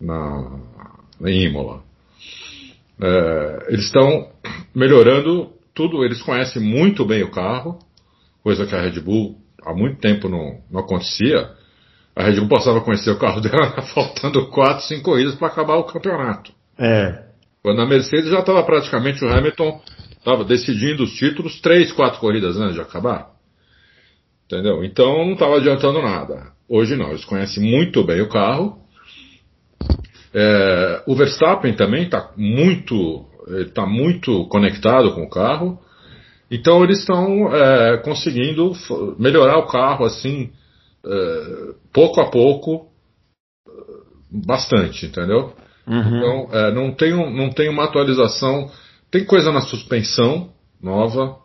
na, em Imola. É, eles estão melhorando tudo, eles conhecem muito bem o carro, coisa que a Red Bull há muito tempo não, não acontecia. A Red Bull passava a conhecer o carro dela faltando 4, 5 corridas para acabar o campeonato. É. Quando a Mercedes já estava praticamente o Hamilton estava decidindo os títulos 3, 4 corridas antes de acabar. Entendeu? Então não estava adiantando nada. Hoje não, eles conhecem muito bem o carro. É, o Verstappen também está muito, tá muito conectado com o carro. Então eles estão é, conseguindo melhorar o carro assim, é, pouco a pouco, bastante, entendeu? Uhum. Então é, não, tem, não tem uma atualização. Tem coisa na suspensão nova,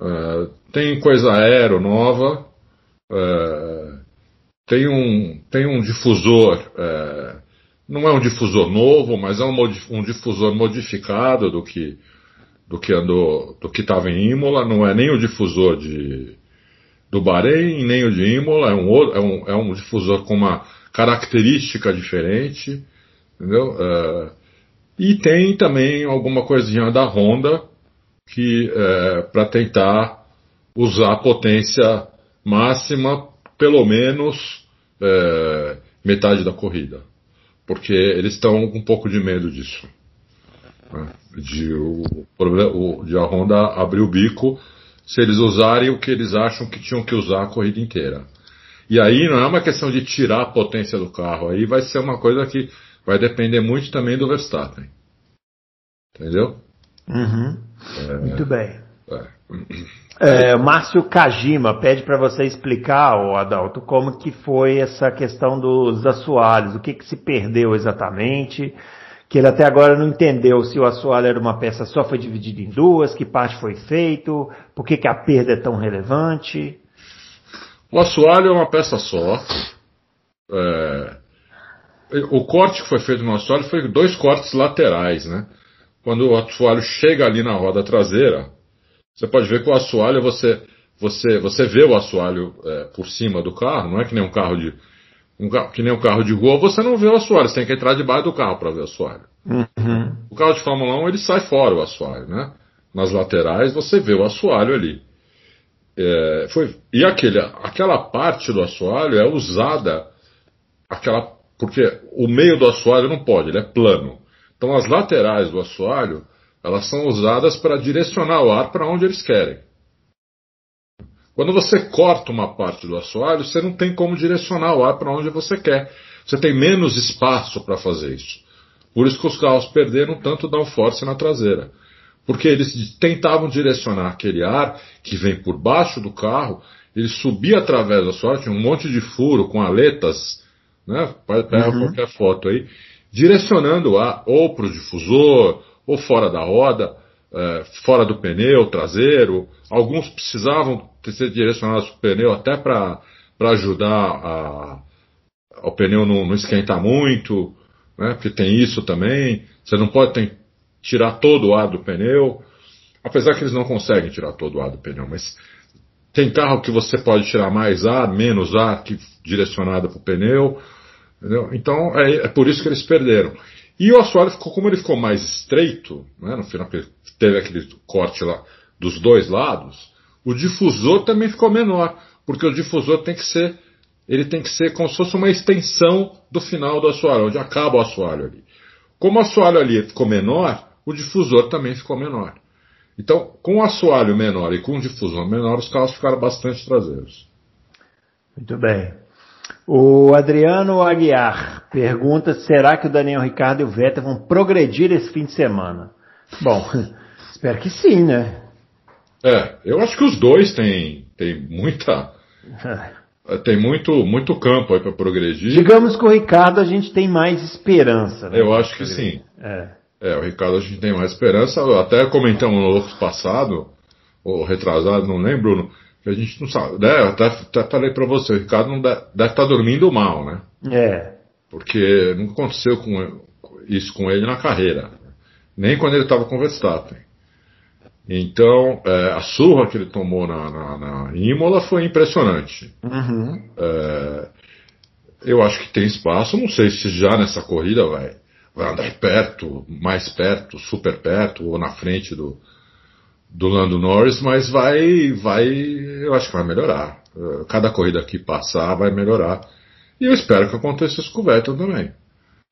é, tem coisa aero nova, é, tem, um, tem um difusor é, não é um difusor novo, mas é um, um difusor modificado do que do que andou, do que estava em Imola, não é nem o difusor de do Bahrein, nem o de Imola, é um, é um, é um difusor com uma característica diferente, entendeu? Uh, e tem também alguma coisinha da Honda que é, para tentar usar a potência máxima, pelo menos é, metade da corrida, porque eles estão com um pouco de medo disso. Né? De, o, de a Honda abrir o bico se eles usarem o que eles acham que tinham que usar a corrida inteira. E aí não é uma questão de tirar a potência do carro, aí vai ser uma coisa que vai depender muito também do Verstappen. Entendeu? Uhum. É, muito bem. É. É, Márcio Kajima pede para você explicar, o Adalto, como que foi essa questão dos assoalhos, o que, que se perdeu exatamente, que ele até agora não entendeu se o assoalho era uma peça só, foi dividido em duas, que parte foi feito, por que, que a perda é tão relevante. O assoalho é uma peça só. É, o corte que foi feito no assoalho foi dois cortes laterais, né? Quando o assoalho chega ali na roda traseira, você pode ver que o assoalho você você você vê o assoalho é, por cima do carro, não é que nem um carro de um carro, que nem um carro de rua, você não vê o assoalho, você tem que entrar debaixo do carro para ver o assoalho. Uhum. O carro de Fórmula 1 ele sai fora o assoalho, né? Nas laterais você vê o assoalho ali. É, foi, e aquele, aquela parte do assoalho é usada, aquela, porque o meio do assoalho não pode, ele é plano. Então as laterais do assoalho elas são usadas para direcionar o ar para onde eles querem. Quando você corta uma parte do assoalho, você não tem como direcionar o ar para onde você quer. Você tem menos espaço para fazer isso. Por isso que os carros perderam tanto downforce na traseira. Porque eles tentavam direcionar aquele ar que vem por baixo do carro, ele subia através do assoalho, tinha um monte de furo com aletas, né? Pega uhum. qualquer foto aí, direcionando o ar ou para o difusor, ou fora da roda, é, fora do pneu traseiro. Alguns precisavam ser direcionados para o pneu até para ajudar a, o pneu não, não esquentar muito, né? porque tem isso também. Você não pode ter, tirar todo o ar do pneu, apesar que eles não conseguem tirar todo o ar do pneu, mas tem carro que você pode tirar mais ar, menos ar que direcionado para o pneu. Entendeu? Então é, é, por isso que eles perderam. E o assoalho ficou, como ele ficou mais estreito, né, no final teve aquele corte lá dos dois lados, o difusor também ficou menor, porque o difusor tem que ser, ele tem que ser como se fosse uma extensão do final do assoalho, onde acaba o assoalho ali. Como o assoalho ali ficou menor, o difusor também ficou menor. Então, com o assoalho menor e com o difusor menor, os carros ficaram bastante traseiros. Muito bem. O Adriano Aguiar pergunta: será que o Daniel Ricardo e o Vettel vão progredir esse fim de semana? Bom, espero que sim, né? É, eu acho que os dois têm, têm muita. tem muito, muito campo aí para progredir. Digamos que o Ricardo a gente tem mais esperança. Né? Eu acho que sim. É. é, o Ricardo a gente tem mais esperança. Até comentamos no outro passado, ou retrasado, não lembro, a gente não sabe. Né? Eu até, até falei para você, o Ricardo não deve, deve estar tá dormindo mal, né? É. Porque não aconteceu com, isso com ele na carreira. Nem quando ele estava com o Verstappen. Então, é, a surra que ele tomou na, na, na Imola foi impressionante. Uhum. É, eu acho que tem espaço, não sei se já nessa corrida vai, vai andar perto, mais perto, super perto, ou na frente do, do Lando Norris, mas vai, vai, eu acho que vai melhorar. Eh, cada corrida que passar vai melhorar. E eu espero que aconteça isso com o Vettel também.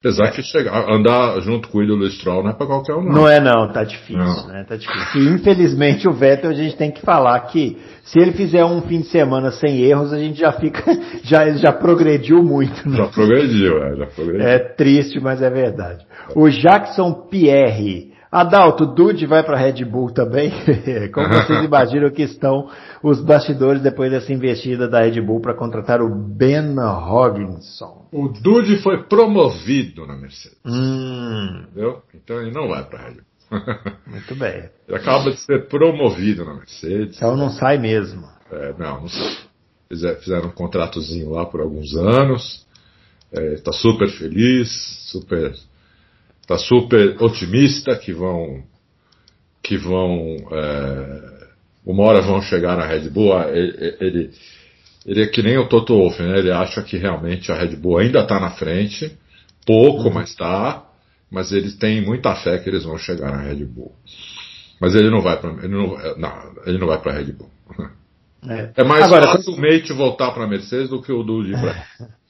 Apesar que chegar, andar junto com o ídolo Stroll não é pra qualquer um, não. Não é não, tá difícil, não. né? Tá difícil. E infelizmente o Vettel a gente tem que falar que se ele fizer um fim de semana sem erros, a gente já fica, já, já progrediu muito, né? Já progrediu, é, já progrediu. É triste, mas é verdade. O Jackson Pierre Adalto, Dude vai para Red Bull também. Como vocês imaginam que estão os bastidores depois dessa investida da Red Bull para contratar o Ben Hogginson? O Dude foi promovido na Mercedes. Hum. Entendeu? Então ele não vai para Red Bull. Muito bem. Ele acaba de ser promovido na Mercedes. Então não sai mesmo. É, não, não sai. Fizeram um contratozinho lá por alguns anos. está é, super feliz, super, está super otimista que vão, que vão, é, uma hora vão chegar na Red Bull. Ah, ele, ele, ele é que nem o Toto Wolff, né? Ele acha que realmente a Red Bull ainda está na frente, pouco, uhum. mas está. Mas eles têm muita fé que eles vão chegar na Red Bull. Mas ele não vai para ele não, não, ele não vai para Red Bull. É, é mais Agora, fácil o Mate voltar para a Mercedes do que o do para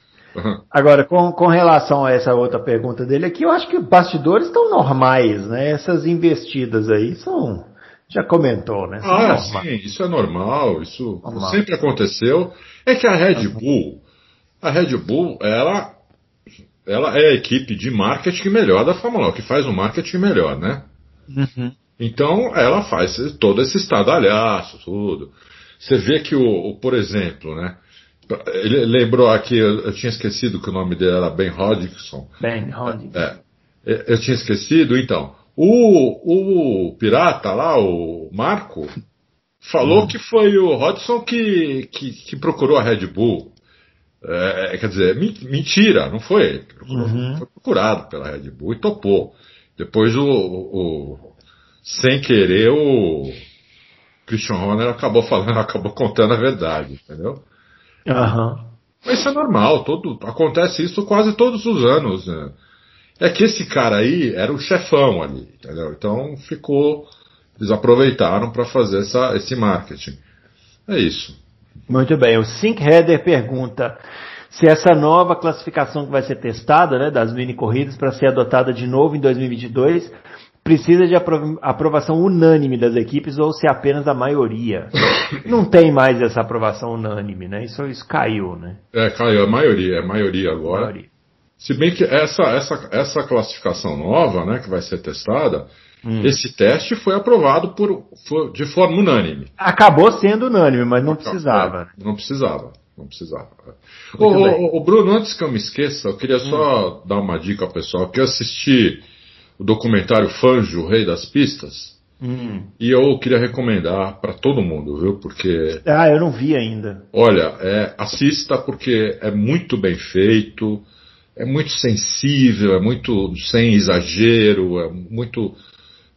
Agora, com, com relação a essa outra pergunta dele aqui, eu acho que bastidores estão normais, né? Essas investidas aí são. Já comentou, né? São ah, normais. sim, isso é normal, isso normal. sempre aconteceu. É que a Red Bull, a Red Bull, ela, ela é a equipe de marketing melhor da Fórmula 1, que faz o marketing melhor, né? Uhum. Então ela faz todo esse estadalhaço, tudo. Você vê que o, o por exemplo, né? Ele lembrou aqui, eu, eu, tinha esquecido que o nome dele era Ben Hodgson. Ben Hodgson. É, eu tinha esquecido, então. O, o pirata lá, o Marco, falou hum. que foi o Hodgson que, que, que procurou a Red Bull. É, quer dizer, mentira, não foi ele. Uhum. Foi procurado pela Red Bull e topou. Depois o, o sem querer o Christian Horner acabou falando, acabou contando a verdade, entendeu? Uhum. Mas isso é normal, todo, acontece isso quase todos os anos. Né? É que esse cara aí era o chefão ali, entendeu? Então ficou. Eles aproveitaram para fazer essa, esse marketing. É isso. Muito bem. O Sync Header pergunta se essa nova classificação que vai ser testada, né, das mini corridas, para ser adotada de novo em 2022, precisa de aprovação unânime das equipes ou se apenas da maioria. Não tem mais essa aprovação unânime, né? Isso, isso caiu, né? É, caiu, a maioria, é a maioria agora. Maioria. Se bem que essa, essa, essa classificação nova, né, que vai ser testada, hum. esse teste foi aprovado por, foi de forma unânime. Acabou sendo unânime, mas não precisava. É, não precisava. Não precisava. O, Bruno, antes que eu me esqueça, eu queria só hum. dar uma dica ao pessoal que eu assisti o documentário Fanjo, o Rei das Pistas. Hum. E eu queria recomendar para todo mundo, viu? Porque. Ah, eu não vi ainda. Olha, é, assista porque é muito bem feito, é muito sensível, é muito sem exagero, é muito.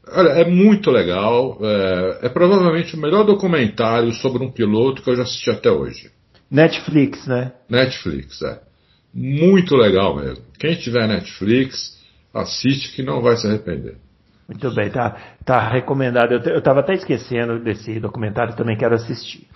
Olha, é muito legal. É, é provavelmente o melhor documentário sobre um piloto que eu já assisti até hoje. Netflix, né? Netflix, é. Muito legal mesmo. Quem tiver Netflix, assiste que não vai se arrepender. Muito bem, tá, tá recomendado. Eu estava até esquecendo desse documentário, também quero assistir.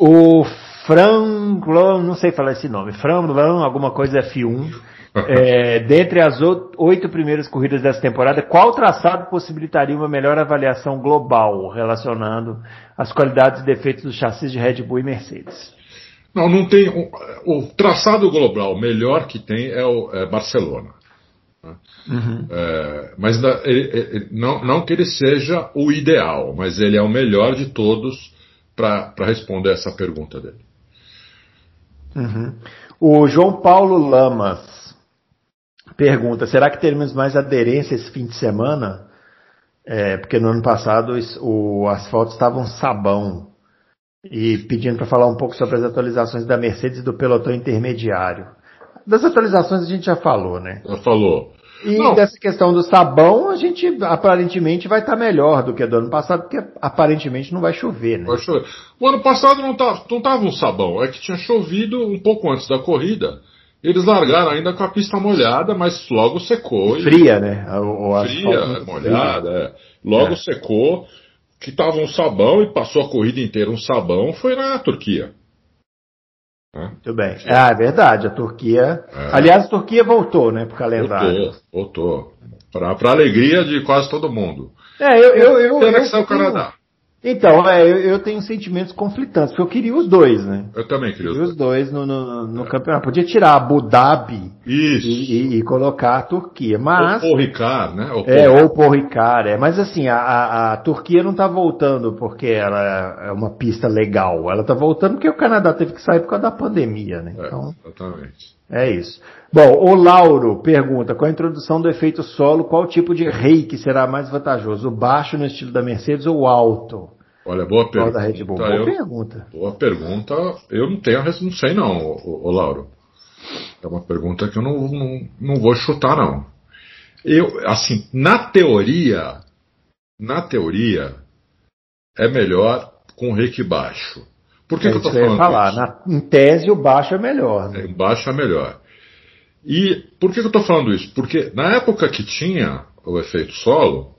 O Franglon, não sei falar esse nome, Franglon, alguma coisa F1. é, dentre as oito primeiras corridas dessa temporada, qual traçado possibilitaria uma melhor avaliação global, relacionando as qualidades e defeitos dos chassis de Red Bull e Mercedes? Não, não tem. O, o traçado global melhor que tem é o é Barcelona. Né? Uhum. É, mas ele, ele, não, não que ele seja o ideal, mas ele é o melhor de todos para responder essa pergunta dele. Uhum. O João Paulo Lamas pergunta: será que teremos mais aderência esse fim de semana? É, porque no ano passado o asfalto estava um sabão. E pedindo para falar um pouco sobre as atualizações da Mercedes e do pelotão intermediário. Das atualizações a gente já falou, né? Já falou. E não. dessa questão do sabão, a gente aparentemente vai estar tá melhor do que do ano passado, porque aparentemente não vai chover, né? Vai chover. O ano passado não estava não tava um sabão, é que tinha chovido um pouco antes da corrida. Eles largaram ainda com a pista molhada, mas logo secou. Fria, e... né? O, o Fria, molhada, é. Logo é. secou, que estava um sabão e passou a corrida inteira um sabão, foi na Turquia. Muito bem. Ah, é verdade, a Turquia. É. Aliás, a Turquia voltou, né, pro calendário. Voltou, voltou. Para alegria de quase todo mundo. É, eu. eu, eu, Pena eu, que saiu o Canadá. Então, é, eu, eu, tenho sentimentos conflitantes, porque eu queria os dois, né? Eu também queria os, os dois. no, no, no é. campeonato. Podia tirar Abu Dhabi e, e, e, colocar a Turquia, mas... Ou o Ricard, né? Ou é, ou o Ricard, é. Mas assim, a, a, a, Turquia não tá voltando porque ela é uma pista legal. Ela tá voltando porque o Canadá teve que sair por causa da pandemia, né? É, então, exatamente. É isso. Bom, o Lauro pergunta, com a introdução do efeito solo, qual tipo de reiki será mais vantajoso? O baixo no estilo da Mercedes ou o alto? Olha, boa pergunta. Red Bull. Boa eu, pergunta. Boa pergunta. Eu não tenho, não sei não, o, o, Lauro. É uma pergunta que eu não, não, não vou chutar, não. Eu, assim, na teoria, na teoria, é melhor com reiki baixo. Por que, é que eu estou falando falar. isso? Na, em tese, o baixo é melhor. Né? É, baixo é melhor. E por que, que eu estou falando isso? Porque na época que tinha o efeito solo,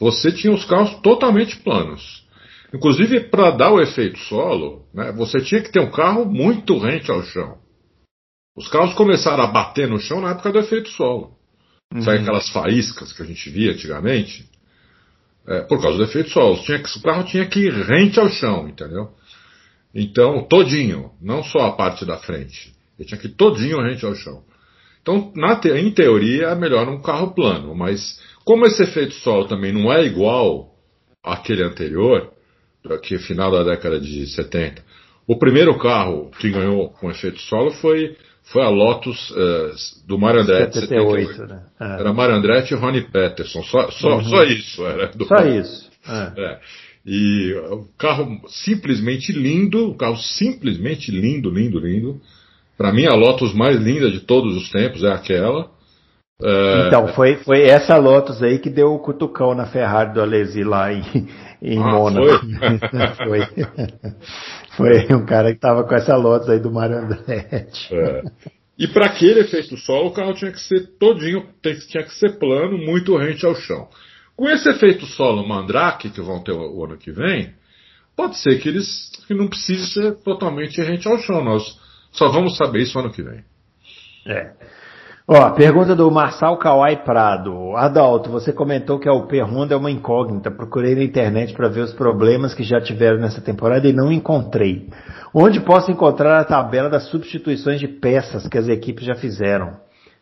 você tinha os carros totalmente planos. Inclusive, para dar o efeito solo, né, você tinha que ter um carro muito rente ao chão. Os carros começaram a bater no chão na época do efeito solo. Uhum. Sabe aquelas faíscas que a gente via antigamente? É, por causa do efeito solo. Tinha que, o carro tinha que ir rente ao chão, entendeu? Então, todinho, não só a parte da frente. Ele tinha que ir todinho rente ao chão. Então, te, em teoria, é melhor um carro plano, mas como esse efeito solo também não é igual àquele anterior, é final da década de 70, o primeiro carro que ganhou com efeito solo foi foi a Lotus uh, do Mario Andretti. 78, 78. Né? É. Era Mario Andretti e Ronnie Peterson. Só, só, uhum. só isso. Era do só isso. É. É. E o carro simplesmente lindo, o carro simplesmente lindo, lindo, lindo. Para mim, a Lotus mais linda de todos os tempos é aquela. É... Então, foi, foi essa Lotus aí que deu o cutucão na Ferrari do Alesi lá em, em ah, Mônaco. Foi? foi. foi um cara que tava com essa Lotus aí do Mário Andretti. É. E para aquele efeito solo, o carro tinha que ser todinho, tinha que ser plano, muito rente ao chão. Com esse efeito solo Mandrake, que vão ter o, o ano que vem, pode ser que eles que não precise ser totalmente rente ao chão. Nós só vamos saber isso ano que vem. É. Ó, pergunta do Marçal Kawai Prado. Adalto, você comentou que a UP Honda é uma incógnita. Procurei na internet para ver os problemas que já tiveram nessa temporada e não encontrei. Onde posso encontrar a tabela das substituições de peças que as equipes já fizeram?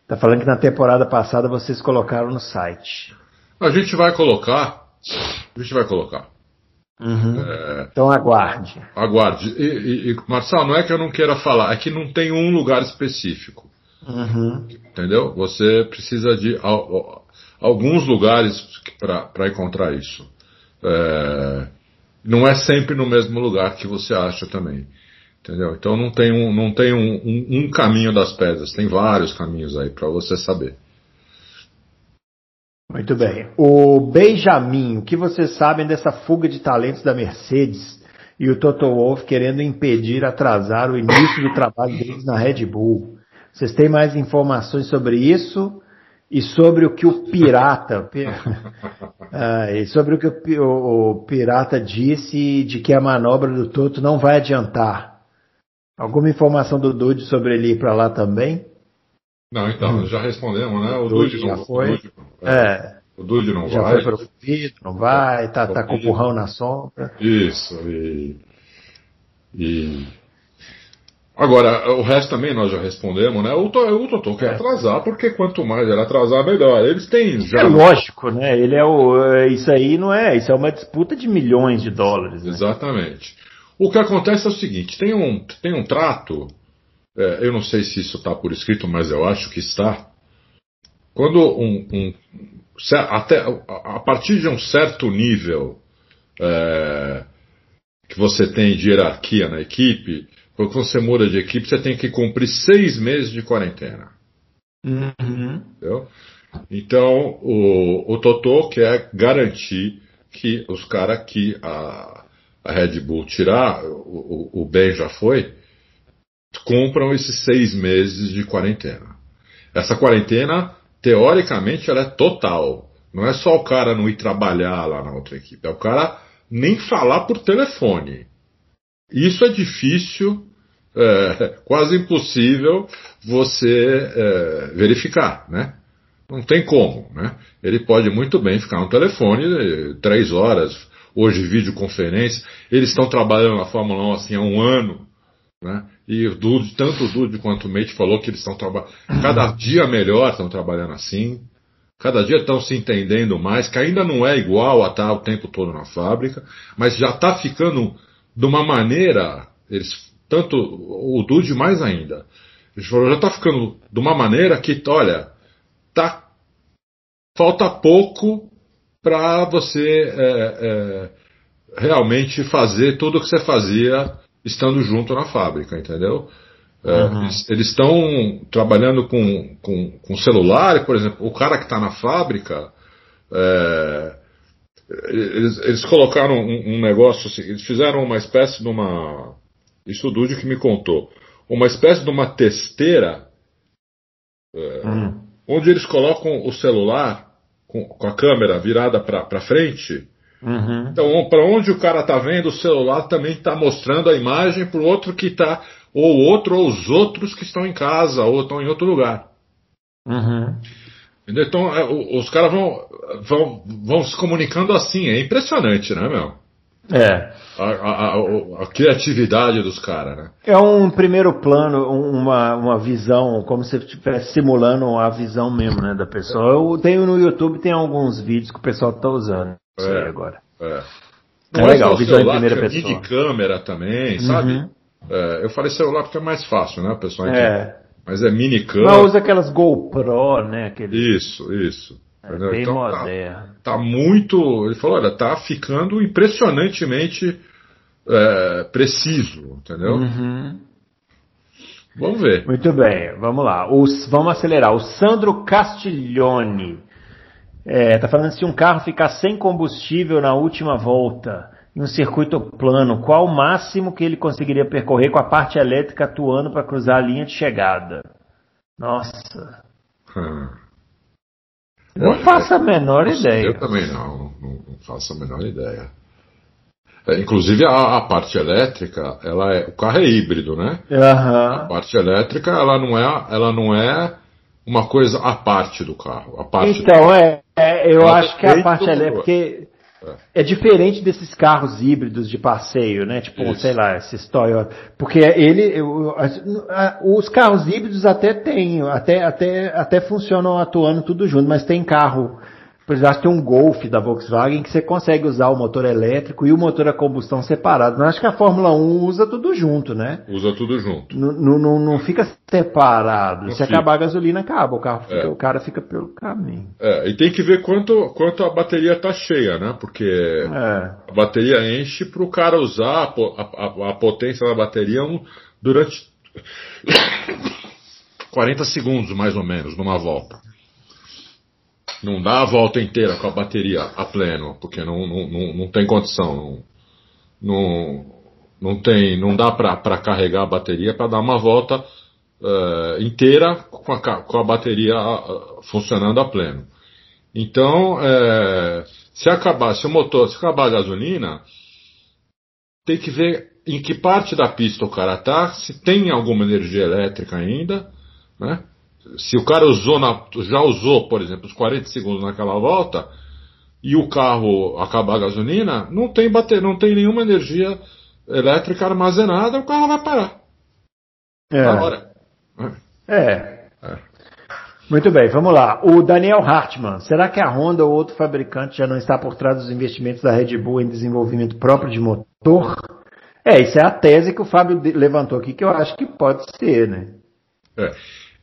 Tá falando que na temporada passada vocês colocaram no site. A gente vai colocar. A gente vai colocar. Uhum. É... Então aguarde. Aguarde. E, e, e, Marçal, não é que eu não queira falar, é que não tem um lugar específico. Uhum. Entendeu? Você precisa de alguns lugares para encontrar isso. É, não é sempre no mesmo lugar que você acha também. Entendeu? Então não tem um, não tem um, um, um caminho das pedras, tem vários caminhos aí para você saber. Muito bem. O Benjamin, o que vocês sabem dessa fuga de talentos da Mercedes e o Toto Wolff querendo impedir, atrasar o início do trabalho deles na Red Bull? Vocês têm mais informações sobre isso e sobre o que o pirata ah, e sobre o que o, o, pirata disse de que a manobra do Toto não vai adiantar. Alguma informação do Dude sobre ele ir para lá também? Não, então, já respondemos, né? O, o Dude, já não foi. O Dude, é, o Dude não já vai. Já foi promovido, não vai, tá, tá com o burrão na sombra. Isso, e, e Agora, o resto também nós já respondemos, né? O, o Totô quer é. atrasar, porque quanto mais ele atrasar, melhor. Eles têm já. É lógico, né? Ele é o. É, isso aí não é. Isso é uma disputa de milhões de dólares. Né? Exatamente. O que acontece é o seguinte: tem um, tem um trato. É, eu não sei se isso está por escrito, mas eu acho que está. Quando um. um até, a partir de um certo nível é, que você tem de hierarquia na equipe porque quando você muda de equipe, você tem que cumprir seis meses de quarentena. Uhum. Entendeu? Então, o, o Totó quer garantir que os caras que a, a, Red Bull tirar, o, o, o Ben já foi, cumpram esses seis meses de quarentena. Essa quarentena, teoricamente, ela é total. Não é só o cara não ir trabalhar lá na outra equipe, é o cara nem falar por telefone. Isso é difícil, é, quase impossível você é, verificar, né? Não tem como, né? Ele pode muito bem ficar no telefone é, três horas, hoje videoconferência, eles estão trabalhando na Fórmula 1 assim há um ano, né? E o Dude, tanto o Dude quanto o Mate falou que eles estão trabalhando, cada dia melhor estão trabalhando assim, cada dia estão se entendendo mais, que ainda não é igual a estar o tempo todo na fábrica, mas já está ficando de uma maneira, eles, tanto o Dude mais ainda, eles falaram, já está ficando de uma maneira que, olha, tá, falta pouco para você é, é, realmente fazer tudo o que você fazia estando junto na fábrica, entendeu? É, uhum. Eles estão trabalhando com, com, com, celular, por exemplo, o cara que está na fábrica, é, eles, eles, colocaram um, um, negócio assim, eles fizeram uma espécie de uma. Isso o Dude que me contou. Uma espécie de uma testeira é, uhum. onde eles colocam o celular com, com a câmera virada para frente. Uhum. Então, para onde o cara está vendo, o celular também está mostrando a imagem para o outro que está ou outro, ou os outros que estão em casa, ou estão em outro lugar. Uhum. Então, é, os caras vão, vão, vão se comunicando assim. É impressionante, né, meu? É. A, a, a, a criatividade dos caras, né? É um primeiro plano, uma, uma visão, como se estivesse simulando a visão mesmo, né, da pessoa. Eu tenho no YouTube, tem alguns vídeos que o pessoal está usando. Isso é, aí agora. É. É legal, visão em primeira pessoa. de câmera também, sabe? Uhum. É, eu falei celular porque é mais fácil, né, pessoal? É. Mas é mini câmera. Mas usa aquelas GoPro, né? Aquele... Isso, isso. É bem então, tá, moderno. Tá, muito. Ele falou, olha, tá ficando impressionantemente é, preciso, entendeu? Uhum. Vamos ver. Muito bem, vamos lá. Os, vamos acelerar. O Sandro Castiglione é, tá falando se um carro ficar sem combustível na última volta um circuito plano, qual o máximo que ele conseguiria percorrer com a parte elétrica atuando para cruzar a linha de chegada? Nossa. Hum. Não Olha, faço a menor ideia. Eu também não, não, não faço a menor ideia. É, inclusive a, a, parte elétrica, ela é, o carro é híbrido, né? Uhum. A parte elétrica, ela não é, ela não é uma coisa à parte do carro. A parte então, é, é, eu ela acho que a parte elétrica, porque é diferente desses carros híbridos de passeio, né? Tipo, Isso. sei lá, esse Toyota. Porque ele, os carros híbridos até tem, até, até, até funcionam atuando tudo junto, mas tem carro exemplo, tem um Golf da Volkswagen que você consegue usar o motor elétrico e o motor a combustão separado. Mas acho que a Fórmula 1 usa tudo junto, né? Usa tudo junto. Não, não, não fica separado. Não Se fica. acabar a gasolina, acaba. O, carro fica, é. o cara fica pelo caminho. É, e tem que ver quanto, quanto a bateria tá cheia, né? Porque é. a bateria enche para o cara usar a, a, a potência da bateria durante 40 segundos, mais ou menos, numa volta. Não dá a volta inteira com a bateria a pleno, porque não, não, não, não tem condição. Não, não, tem, não dá para carregar a bateria para dar uma volta uh, inteira com a, com a bateria uh, funcionando a pleno. Então, uh, se acabar, se o motor, se acabar a gasolina, tem que ver em que parte da pista o cara está, se tem alguma energia elétrica ainda, né? Se o cara usou na, já usou, por exemplo, os 40 segundos naquela volta e o carro acabar a gasolina, não tem bater, não tem nenhuma energia elétrica armazenada, o carro vai parar. É. Na hora. É. é. Muito bem, vamos lá. O Daniel Hartmann, será que a Honda ou outro fabricante já não está por trás dos investimentos da Red Bull em desenvolvimento próprio de motor? É, isso é a tese que o Fábio levantou aqui, que eu acho que pode ser, né? É.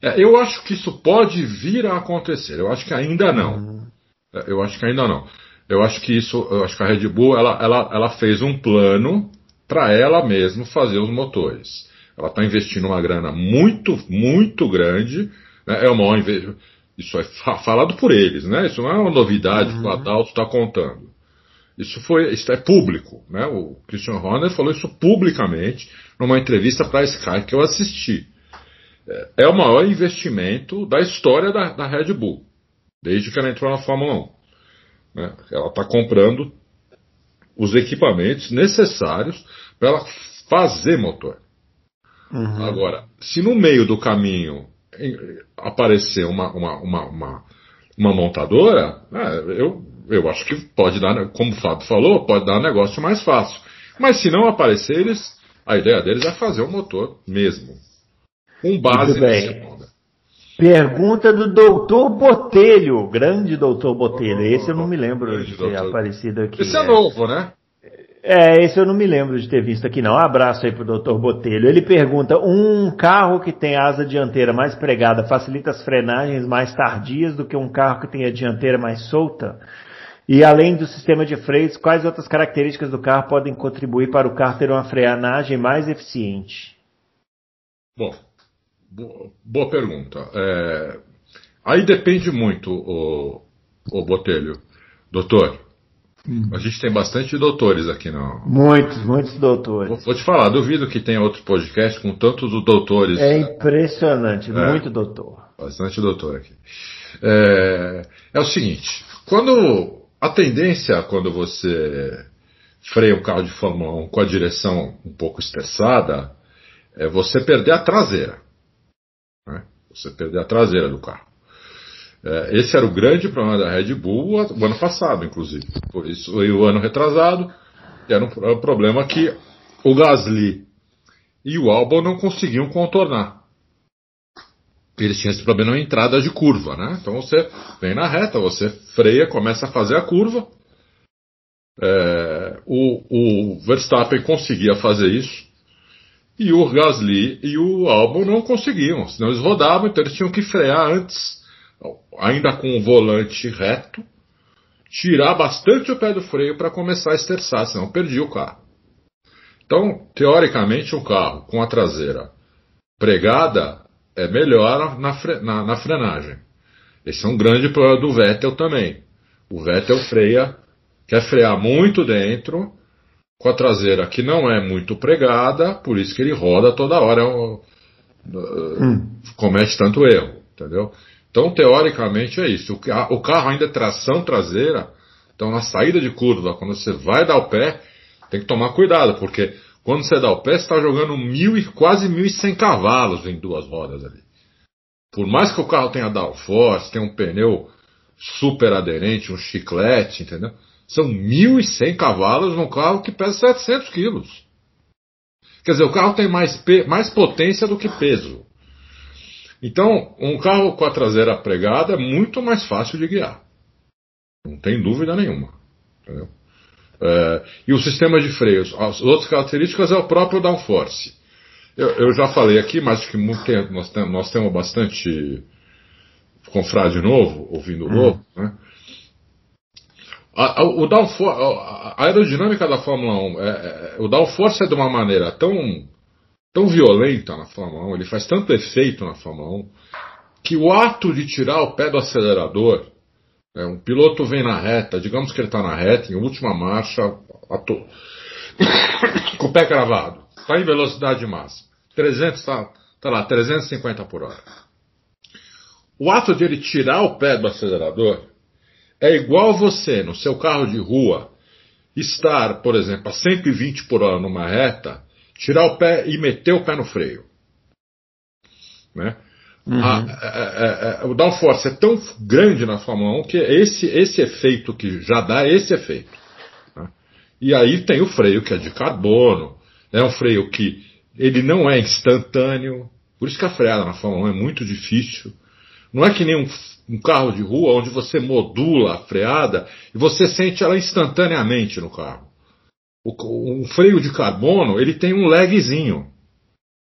É, eu acho que isso pode vir a acontecer. Eu acho que ainda não. Uhum. É, eu acho que ainda não. Eu acho que isso, eu acho que a Red Bull ela, ela, ela fez um plano para ela mesma fazer os motores. Ela está investindo uma grana muito, muito grande. Né? É uma isso é falado por eles, né? Isso não é uma novidade uhum. que o Adalto está contando. Isso foi, isso é público, né? O Christian Horner falou isso publicamente numa entrevista para a Sky que eu assisti é o maior investimento da história da, da Red Bull, desde que ela entrou na Fórmula 1. Né? Ela está comprando os equipamentos necessários para ela fazer motor. Uhum. Agora, se no meio do caminho aparecer uma, uma, uma, uma, uma montadora, é, eu, eu acho que pode dar, como o Fábio falou, pode dar um negócio mais fácil. Mas se não aparecer, eles, a ideia deles é fazer o motor mesmo. Com base bem. Pergunta do doutor Botelho, grande doutor Botelho. Esse eu não me lembro de ter aparecido aqui. Esse é, é novo, né? É, esse eu não me lembro de ter visto aqui não. Um abraço aí pro doutor Botelho. Ele pergunta, um carro que tem asa dianteira mais pregada facilita as frenagens mais tardias do que um carro que tem a dianteira mais solta? E além do sistema de freios, quais outras características do carro podem contribuir para o carro ter uma frenagem mais eficiente? Bom, boa, pergunta. É, aí depende muito, o, o Botelho. Doutor, hum. a gente tem bastante doutores aqui não? Muitos, muitos doutores. Vou, vou, te falar, duvido que tenha outro podcast com tantos doutores. É impressionante, é, muito doutor. Bastante doutor aqui. É, é o seguinte, quando a tendência quando você freia um carro de Fórmula 1 com a direção um pouco estressada, é você perder a traseira. Né? Você perder a traseira do carro. É, esse era o grande problema da Red Bull o ano passado, inclusive. Por isso, e o ano retrasado, era um, problema que o Gasly e o Albon não conseguiam contornar. Eles tinham esse problema na entrada de curva, né? Então você vem na reta, você freia, começa a fazer a curva, é, o, o, Verstappen conseguia fazer isso e o Gasly e o Albon não conseguiam, senão eles rodavam, então eles tinham que frear antes, ainda com o volante reto, tirar bastante o pé do freio para começar a esterçar, senão perdia o carro. Então, teoricamente, um carro com a traseira pregada é melhor na, fre na, na frenagem. Esse é um grande problema do Vettel também. O Vettel freia quer frear muito dentro, com a traseira que não é muito pregada, por isso que ele roda toda hora, uh, hum. comete tanto erro, entendeu? Então, teoricamente é isso. O carro ainda é tração traseira, então na saída de curva, quando você vai dar o pé, tem que tomar cuidado, porque quando você dá o pé, você está jogando mil e quase mil e cem cavalos em duas rodas ali. Por mais que o carro tenha downforce, tenha um pneu super aderente, um chiclete, entendeu? São 1.100 cavalos num carro que pesa 700 quilos. Quer dizer, o carro tem mais, mais potência do que peso. Então, um carro com a traseira pregada é muito mais fácil de guiar. Não tem dúvida nenhuma. Entendeu? É, e o sistema de freios, as outras características é o próprio downforce. Eu, eu já falei aqui, mas que tempo, nós, temos, nós temos bastante confrade novo, ouvindo o novo, hum. né? A, o downforce, a, a, aerodinâmica da Fórmula 1, é, é, o downforce é de uma maneira tão, tão violenta na Fórmula 1, ele faz tanto efeito na Fórmula 1, que o ato de tirar o pé do acelerador, é, um piloto vem na reta, digamos que ele está na reta, em última marcha, ato, com o pé cravado, está em velocidade máxima, 300, está tá lá, 350 por hora. O ato de ele tirar o pé do acelerador é igual você, no seu carro de rua, estar, por exemplo, a 120 por hora numa reta, tirar o pé e meter o pé no freio. Né? Uhum. A, a, a, o downforce é tão grande na Fórmula 1 que esse, esse efeito que já dá esse efeito. Né? E aí tem o freio que é de carbono, é um freio que ele não é instantâneo, por isso que a freada na Fórmula 1 é muito difícil. Não é que nem um um carro de rua onde você modula a freada e você sente ela instantaneamente no carro. O, um freio de carbono, ele tem um lagzinho.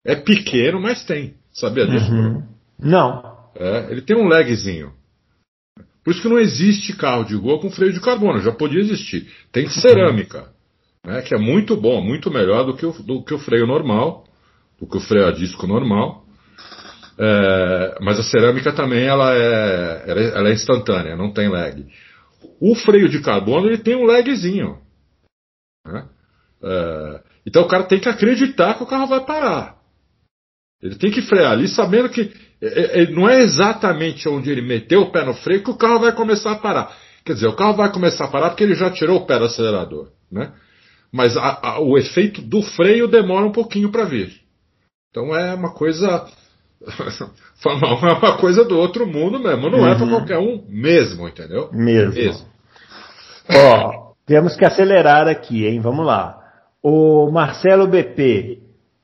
É pequeno, mas tem. Sabia disso? Uhum. Não. É, ele tem um lagzinho. Por isso que não existe carro de rua com freio de carbono. Já podia existir. Tem cerâmica, né, que é muito bom, muito melhor do que, o, do que o freio normal, do que o freio a disco normal. É, mas a cerâmica também ela é, ela é instantânea, não tem lag. O freio de carbono ele tem um lagzinho. Né? É, então o cara tem que acreditar que o carro vai parar. Ele tem que frear ali sabendo que é, é, não é exatamente onde ele meteu o pé no freio que o carro vai começar a parar. Quer dizer, o carro vai começar a parar porque ele já tirou o pé do acelerador. Né? Mas a, a, o efeito do freio demora um pouquinho para vir. Então é uma coisa Fórmula 1 é uma coisa do outro mundo mesmo, não uhum. é para qualquer um mesmo, entendeu? Mesmo. mesmo. Ó, temos que acelerar aqui, hein? Vamos lá. O Marcelo BP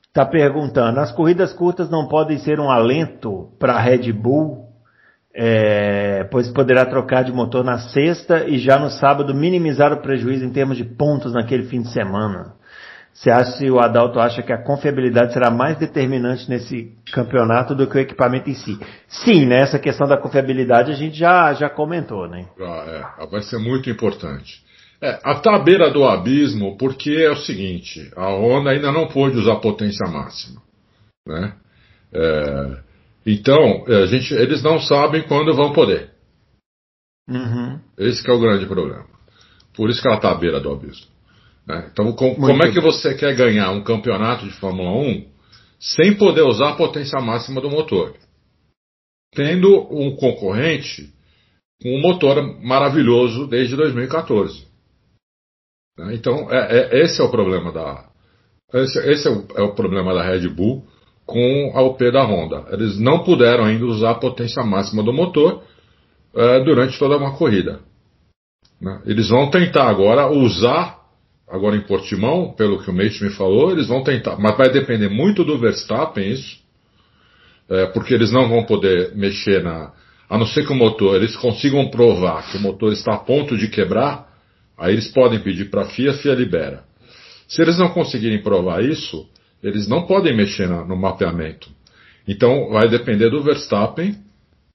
está perguntando: as corridas curtas não podem ser um alento para a Red Bull, é, pois poderá trocar de motor na sexta e já no sábado minimizar o prejuízo em termos de pontos naquele fim de semana. Você acha se o Adalto acha que a confiabilidade será mais determinante nesse campeonato do que o equipamento em si? Sim, né? Essa questão da confiabilidade a gente já, já comentou, né? Ah, é, vai ser muito importante. É, a à beira do abismo, porque é o seguinte, a Honda ainda não pôde usar potência máxima, né? É, então, a gente, eles não sabem quando vão poder. Uhum. Esse é o grande problema. Por isso que ela está à beira do abismo. Né? Então, com, como é que você quer ganhar um campeonato de Fórmula 1 sem poder usar a potência máxima do motor? Tendo um concorrente com um motor maravilhoso desde 2014. Né? Então, é, é, esse é o problema da. Esse, esse é, o, é, o, problema da Red Bull com a UP da Honda. Eles não puderam ainda usar a potência máxima do motor é, durante toda uma corrida. Né? Eles vão tentar agora usar, agora em Portimão, pelo que o Mate me falou, eles vão tentar, mas vai depender muito do Verstappen isso, é, porque eles não vão poder mexer na. A não ser que o motor, eles consigam provar que o motor está a ponto de quebrar, aí eles podem pedir para a FIA, a FIA libera. Se eles não conseguirem provar isso, eles não podem mexer na, no mapeamento. Então vai depender do Verstappen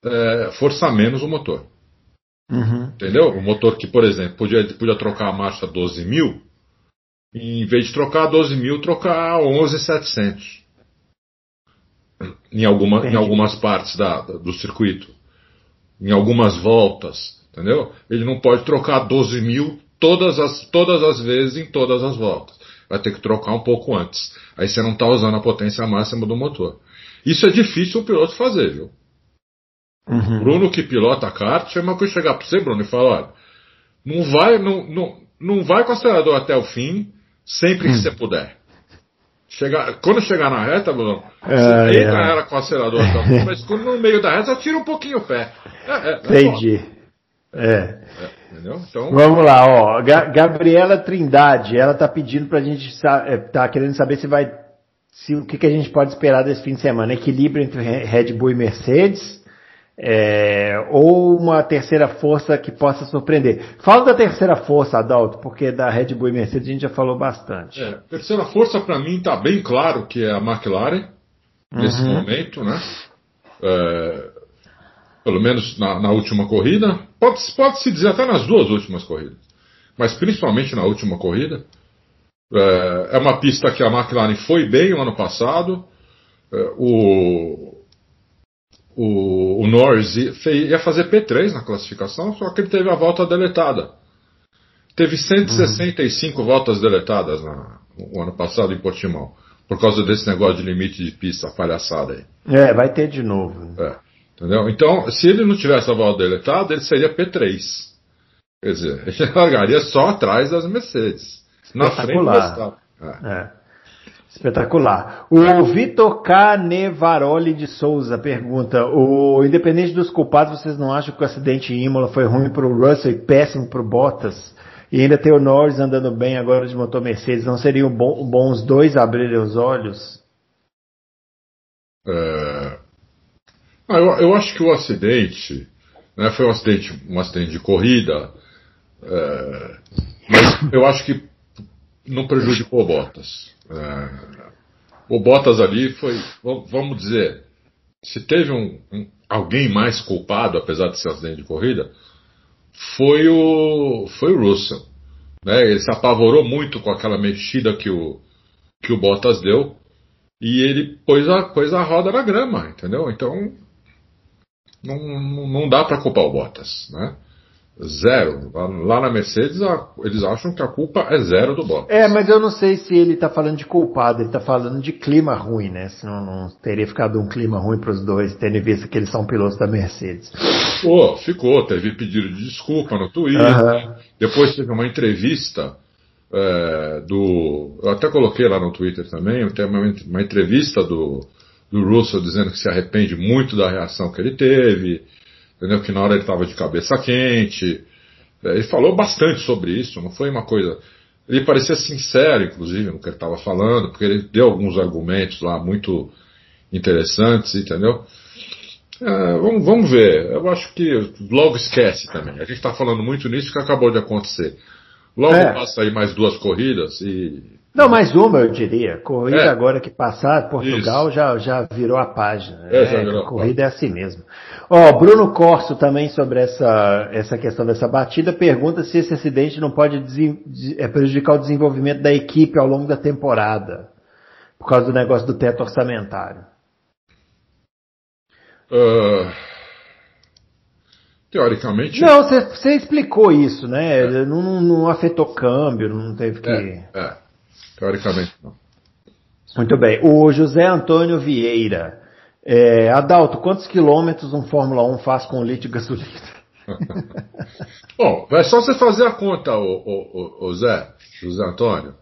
é, forçar menos o motor. Uhum. Entendeu? O motor que, por exemplo, podia, podia trocar a marcha 12 mil, em vez de trocar 12 mil, trocar 11,700. Em, alguma, em algumas partes da, do circuito. Em algumas voltas. Entendeu? Ele não pode trocar 12 mil todas as, todas as vezes em todas as voltas. Vai ter que trocar um pouco antes. Aí você não está usando a potência máxima do motor. Isso é difícil o piloto fazer, viu? Uhum. Bruno que pilota a kart, chama que eu chegar para você, Bruno, e falar, olha, não vai, não, não, não vai com o acelerador até o fim, sempre que hum. você puder. Chegar, quando chegar na reta, Bruno, é, você entra é. ela com o acelerador até o fim, mas quando no meio da reta, tira um pouquinho o pé. É, é, é Entendi. É. Então... Vamos lá, ó. Ga Gabriela Trindade, ela tá pedindo pra gente, tá querendo saber se vai, se, o que, que a gente pode esperar desse fim de semana. Equilíbrio entre Red Bull e Mercedes, é, ou uma terceira força que possa surpreender. Fala da terceira força, Adalto, porque da Red Bull e Mercedes a gente já falou bastante. É, terceira força para mim está bem claro que é a McLaren nesse uhum. momento, né? É, pelo menos na, na, última corrida, pode, pode se dizer até nas duas últimas corridas, mas principalmente na última corrida. É, é uma pista que a McLaren foi bem o ano passado. É, o, o, o Norris ia fazer P3 na classificação, só que ele teve a volta deletada. Teve 165 uhum. voltas deletadas na, no ano passado em Portimão, por causa desse negócio de limite de pista, palhaçada aí. É, vai ter de novo. É, entendeu? Então, se ele não tivesse a volta deletada, ele seria P3. Quer dizer, ele largaria só atrás das Mercedes. Na frente do É. é. Espetacular. O Vitor Canevaroli de Souza pergunta: o independente dos culpados, vocês não acham que o acidente em Imola foi ruim para o Russell e péssimo para o Bottas? E ainda tem o Norris andando bem agora de motor Mercedes. Não seriam bons dois abrirem os olhos? É... Ah, eu, eu, acho que o acidente né, foi um acidente, um acidente de corrida, é... mas eu acho que não prejudicou o Bottas. É, o Bottas ali foi, vamos dizer, se teve um, um, alguém mais culpado, apesar de ser acidente de corrida, foi o, foi o Russell. Né? Ele se apavorou muito com aquela mexida que o, que o Bottas deu e ele pôs a, pôs a roda na grama, entendeu? Então não, não dá para culpar o Bottas, né? Zero. Lá na Mercedes, eles acham que a culpa é zero do Bottas. É, mas eu não sei se ele está falando de culpado, ele está falando de clima ruim, né? Senão não teria ficado um clima ruim para os dois, tendo em vista que eles são pilotos da Mercedes. Pô, ficou. Teve pedido de desculpa no Twitter. Uhum. Depois teve uma entrevista é, do. Eu até coloquei lá no Twitter também, tem uma, uma entrevista do, do Russell dizendo que se arrepende muito da reação que ele teve entendeu? Que na hora ele estava de cabeça quente. É, ele falou bastante sobre isso, não foi uma coisa. Ele parecia sincero, inclusive, no que ele estava falando, porque ele deu alguns argumentos lá muito interessantes, entendeu? É, vamos, vamos ver. Eu acho que logo esquece também. A gente está falando muito nisso que acabou de acontecer. Logo é. passa aí mais duas corridas e não, mais uma eu diria. Corrida é. agora que passar, Portugal já, já virou a página. É, é virou corrida é assim mesmo. Ó, Bruno Corso também sobre essa, essa questão dessa batida pergunta se esse acidente não pode é, prejudicar o desenvolvimento da equipe ao longo da temporada, por causa do negócio do teto orçamentário. Uh, teoricamente. Não, você explicou isso, né? É. Não, não, não, afetou câmbio, não teve que. É, é. Teoricamente não. Muito bem. O José Antônio Vieira. É, Adalto, quantos quilômetros um Fórmula 1 faz com litro de gasolina? Bom, é só você fazer a conta, o, o, o Zé, José Antônio.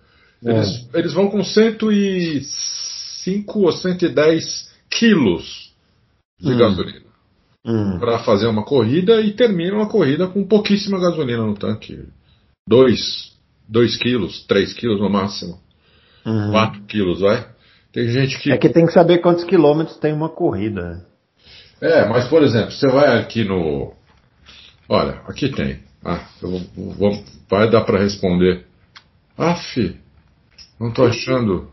Eles, é. eles vão com 105 ou 110 quilos de hum. gasolina hum. para fazer uma corrida e terminam a corrida com pouquíssima gasolina no tanque. 2 quilos, 3 quilos no máximo. 4 uhum. quilos, vai. Tem gente que. É que tem que saber quantos quilômetros tem uma corrida. É, mas por exemplo, você vai aqui no. Olha, aqui tem. Ah, eu vou, vai dar para responder. Aff, não estou achando.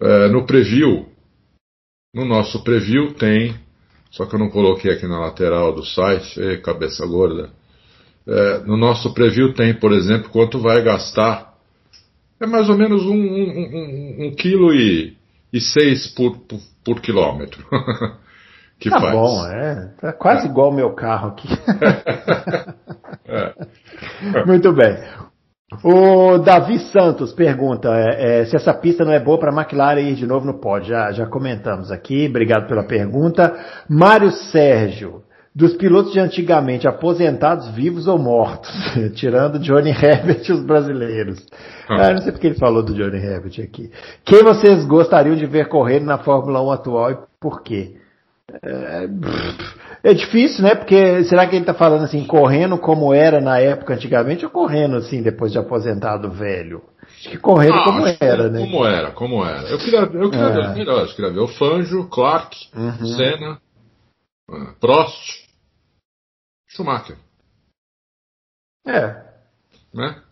É, no preview, no nosso preview tem, só que eu não coloquei aqui na lateral do site, Ei, cabeça gorda. É, no nosso preview tem, por exemplo, quanto vai gastar. É mais ou menos um, um, um, um quilo e, e seis por, por, por quilômetro. que tá faz. bom, é. Tá quase é. igual o meu carro aqui. é. Muito bem. O Davi Santos pergunta é, é, se essa pista não é boa para a McLaren ir de novo no pódio. Já, já comentamos aqui, obrigado pela pergunta. Mário Sérgio, dos pilotos de antigamente, aposentados, vivos ou mortos, tirando Johnny Herbert e os brasileiros. Ah. Ah, não sei porque ele falou do Johnny Herbert aqui. Quem vocês gostariam de ver correr na Fórmula 1 atual e por quê? É, é difícil, né? Porque será que ele está falando assim, correndo como era na época antigamente ou correndo assim depois de aposentado velho? Acho que correndo ah, como era, como, né? Como era, como era. Eu queria, eu queria é. ver os melhores. Eu queria ver o Fanjo, Clark, uhum. Senna, ah, Prost, Schumacher. É. Né?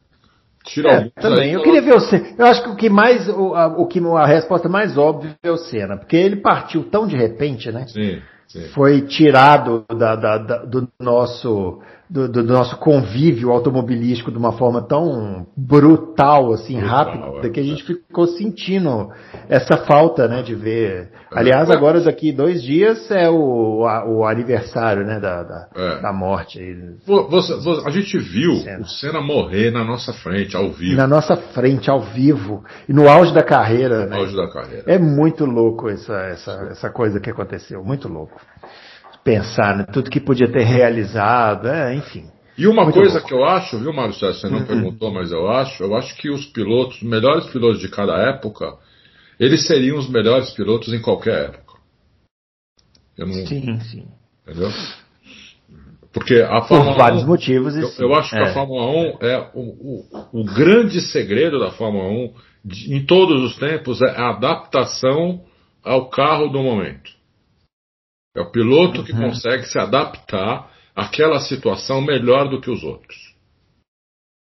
Tira é, também. Eu queria ver o Senna. Eu acho que o que mais, o, a, o que a resposta mais óbvia é o Senna, porque ele partiu tão de repente, né? Sim. Sim. foi tirado da, da, da, do nosso do, do, nosso convívio automobilístico de uma forma tão brutal, assim, brutal, rápida, é, que a gente ficou sentindo essa falta, né, de ver. É, Aliás, agora daqui dois dias é o, a, o aniversário, né, da, da, é. da morte. Você, você, a gente viu Senna. o Senna morrer na nossa frente, ao vivo. Na nossa frente, ao vivo. E no auge da carreira, no né? auge da carreira. É muito louco essa, essa, essa coisa que aconteceu, muito louco pensar, né? tudo que podia ter realizado, é, enfim. E uma coisa que eu acho, viu, Marcelo, você não uhum. perguntou, mas eu acho, eu acho que os pilotos, os melhores pilotos de cada época, eles seriam os melhores pilotos em qualquer época. Não, sim, sim. Entendeu? Porque a Fórmula Por vários 1, motivos. Eu, eu, acho que a é. Fórmula 1 é o, o, o, grande segredo da Fórmula 1 de, em todos os tempos é a adaptação ao carro do momento. É o piloto que uhum. consegue se adaptar àquela situação melhor do que os outros.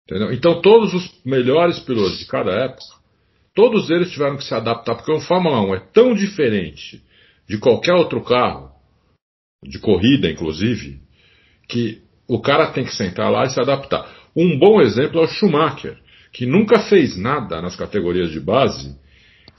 Entendeu? Então, todos os melhores pilotos de cada época, todos eles tiveram que se adaptar, porque o Fórmula 1 é tão diferente de qualquer outro carro, de corrida inclusive, que o cara tem que sentar lá e se adaptar. Um bom exemplo é o Schumacher, que nunca fez nada nas categorias de base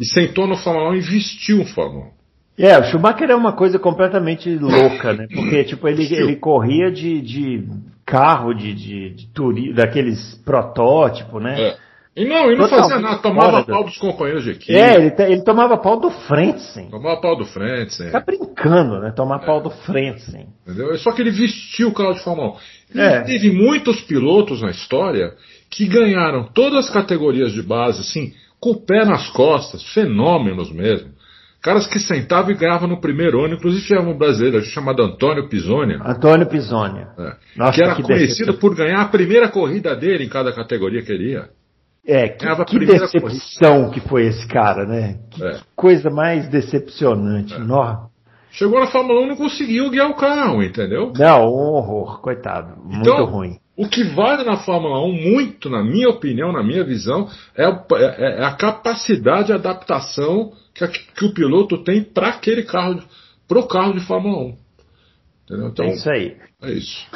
e sentou no Fórmula 1 e vestiu o Fórmula 1. É, o Schumacher é uma coisa completamente louca, né? Porque, tipo, ele, ele corria de, de carro, de, de, de turi, daqueles protótipos, né? É. E não, e não fazia nada, tomava pau dos companheiros de equipe. É, ele, ele tomava pau do Frentzen. Tomava pau do Frentzen. Tá brincando, né? Tomar é. pau do Frentzen. Entendeu? Só que ele vestiu o carro de Fórmula 1. É. Teve muitos pilotos na história que ganharam todas as categorias de base, assim, com o pé nas costas, fenômenos mesmo. Caras que sentavam e ganhavam no primeiro ano, inclusive tinha um brasileiro chamado Antônio Pisonia. Antônio Pisonia. É, Nossa, que era que conhecido por ganhar a primeira corrida dele em cada categoria que ele ia. É, que, que decepção corrida. que foi esse cara, né? Que é. coisa mais decepcionante. É. Chegou na Fórmula 1 e não conseguiu guiar o carro, entendeu? Não, um horror, coitado. Muito então, ruim. O que vale na Fórmula 1, muito, na minha opinião, na minha visão, é, é, é a capacidade de adaptação que, que o piloto tem para aquele carro, para o carro de Fórmula 1. Então, é isso aí. É isso.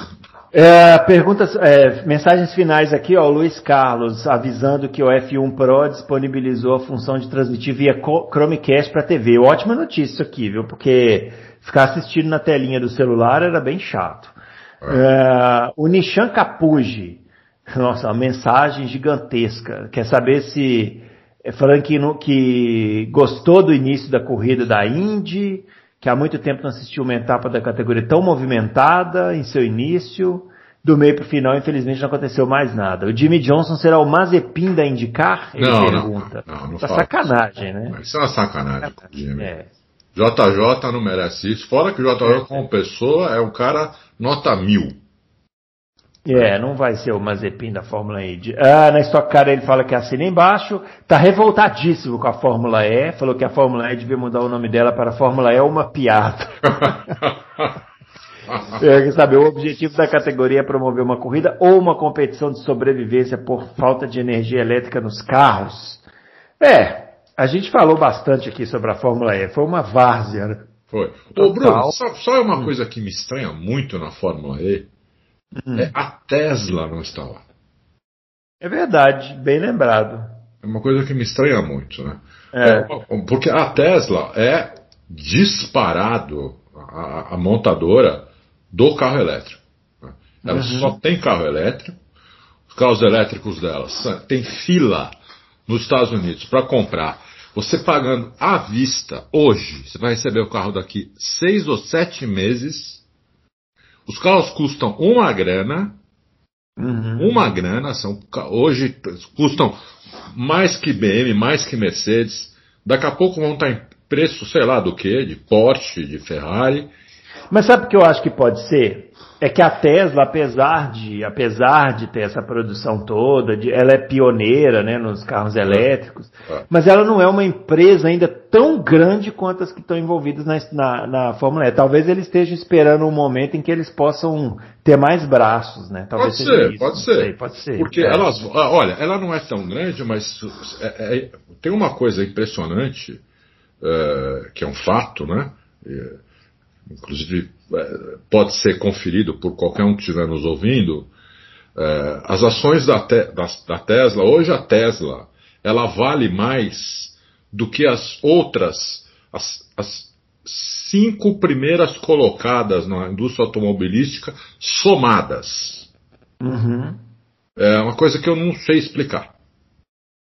É, perguntas, é, mensagens finais aqui, ó, o Luiz Carlos avisando que o F1 Pro disponibilizou a função de transmitir via Chromecast para TV. Ótima notícia isso aqui, viu? Porque ficar assistindo na telinha do celular era bem chato. É, o Nishan Capuji, nossa, uma mensagem gigantesca. Quer saber se é falando que, no, que gostou do início da corrida da Indy, que há muito tempo não assistiu uma etapa da categoria tão movimentada em seu início. Do meio para o final, infelizmente, não aconteceu mais nada. O Jimmy Johnson será o Mazepin da IndyCar? Ele não, pergunta. Não, não, não tá sacanagem, né? Isso é uma sacanagem com o Jimmy. É. JJ não merece isso. Fora que o JJ, como pessoa, é um cara nota mil. É, não vai ser o Mazepin da Fórmula E. Ah, na Stock Car ele fala que assina embaixo, tá revoltadíssimo com a Fórmula E, falou que a Fórmula E devia mudar o nome dela para Fórmula E uma piada. é, quer saber, o objetivo da categoria é promover uma corrida ou uma competição de sobrevivência por falta de energia elétrica nos carros. É, a gente falou bastante aqui sobre a Fórmula E, foi uma várzea, né? Foi. Ô, Bruno, só, só é uma coisa que me estranha muito na Fórmula E Hum. É, a Tesla não está lá. É verdade, bem lembrado. É uma coisa que me estranha muito, né? É. É, porque a Tesla é disparado a, a montadora do carro elétrico. Né? Ela uhum. só tem carro elétrico. Os carros elétricos dela tem fila nos Estados Unidos para comprar. Você pagando à vista hoje, você vai receber o carro daqui seis ou sete meses os carros custam uma grana, uhum. uma grana, são, hoje custam mais que BM, mais que Mercedes. Daqui a pouco vão estar em preço, sei lá do que, de Porsche, de Ferrari. Mas sabe o que eu acho que pode ser? É que a Tesla, apesar de, apesar de ter essa produção toda, de, ela é pioneira né, nos carros é. elétricos, é. mas ela não é uma empresa ainda tão grande quanto as que estão envolvidas na, na, na Fórmula E. Talvez eles estejam esperando um momento em que eles possam ter mais braços, né? Talvez pode ser, isso, pode ser. Sei, pode ser. Porque é. elas, ah, olha, ela não é tão grande, mas é, é, tem uma coisa impressionante, que é um fato, né? inclusive pode ser conferido por qualquer um que estiver nos ouvindo, é, as ações da, te, da, da, Tesla, hoje a Tesla, ela vale mais do que as outras, as, as cinco primeiras colocadas na indústria automobilística somadas. Uhum. É uma coisa que eu não sei explicar.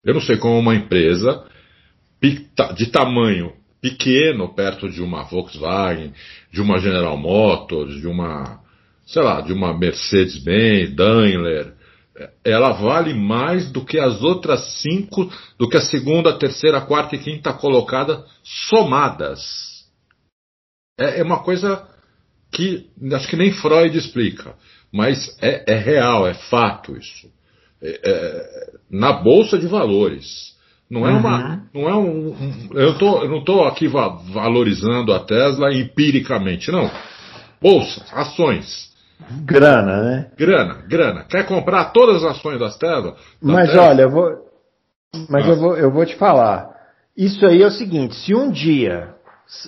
Eu não sei como uma empresa de tamanho pequeno perto de uma Volkswagen, de uma General Motors, de uma, sei lá, de uma Mercedes-Benz, Daimler, ela vale mais do que as outras cinco, do que a segunda, terceira, quarta e quinta colocada somadas. É, é uma coisa que acho que nem Freud explica, mas é, é real, é fato isso. É, é, na bolsa de valores. Não é uma. Uhum. Não é um, um, eu, tô, eu não estou aqui va valorizando a Tesla empiricamente, não. Bolsa, ações. Grana, né? Grana, grana. Quer comprar todas as ações das Tesla? Da mas Tesla? olha, eu vou. Mas ah. eu, vou, eu vou te falar. Isso aí é o seguinte, se um dia.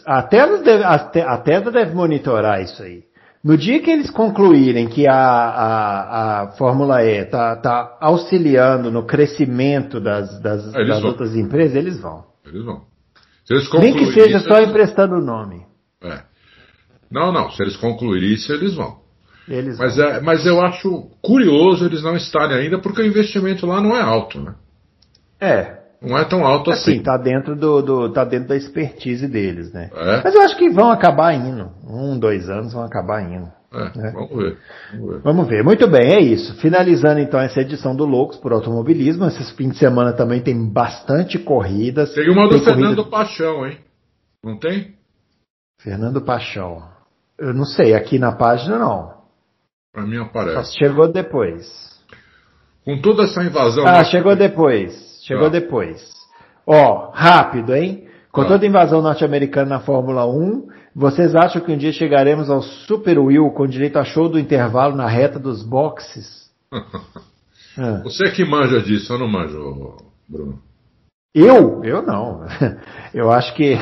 A Tesla deve, a, a Tesla deve monitorar isso aí. No dia que eles concluírem que a, a, a Fórmula E está tá auxiliando no crescimento das, das, das outras empresas, eles vão. Eles vão. Eles Nem que seja isso, só eles... emprestando o nome. É. Não, não. Se eles concluírem isso, eles vão. Eles mas, vão. É, mas eu acho curioso eles não estarem ainda, porque o investimento lá não é alto, né? É, não é tão alto assim. Assim, tá dentro, do, do, tá dentro da expertise deles, né? É? Mas eu acho que vão acabar indo. Um, dois anos vão acabar indo. É, né? vamos, ver, vamos, ver, vamos ver. Muito bem, é isso. Finalizando então essa edição do Loucos por Automobilismo. Esse fim de semana também tem bastante corridas. Tem uma do tem Fernando corrida... Paixão, hein? Não tem? Fernando Paixão. Eu não sei, aqui na página não. Pra mim aparece. Só chegou depois. Com toda essa invasão. Ah, chegou depois. Chegou depois. Ó, rápido, hein? Com toda a invasão norte-americana na Fórmula 1, vocês acham que um dia chegaremos ao Super Will com direito a show do intervalo na reta dos boxes? ah. Você que manja disso, eu não manjo, Bruno. Eu? Eu não. Eu acho que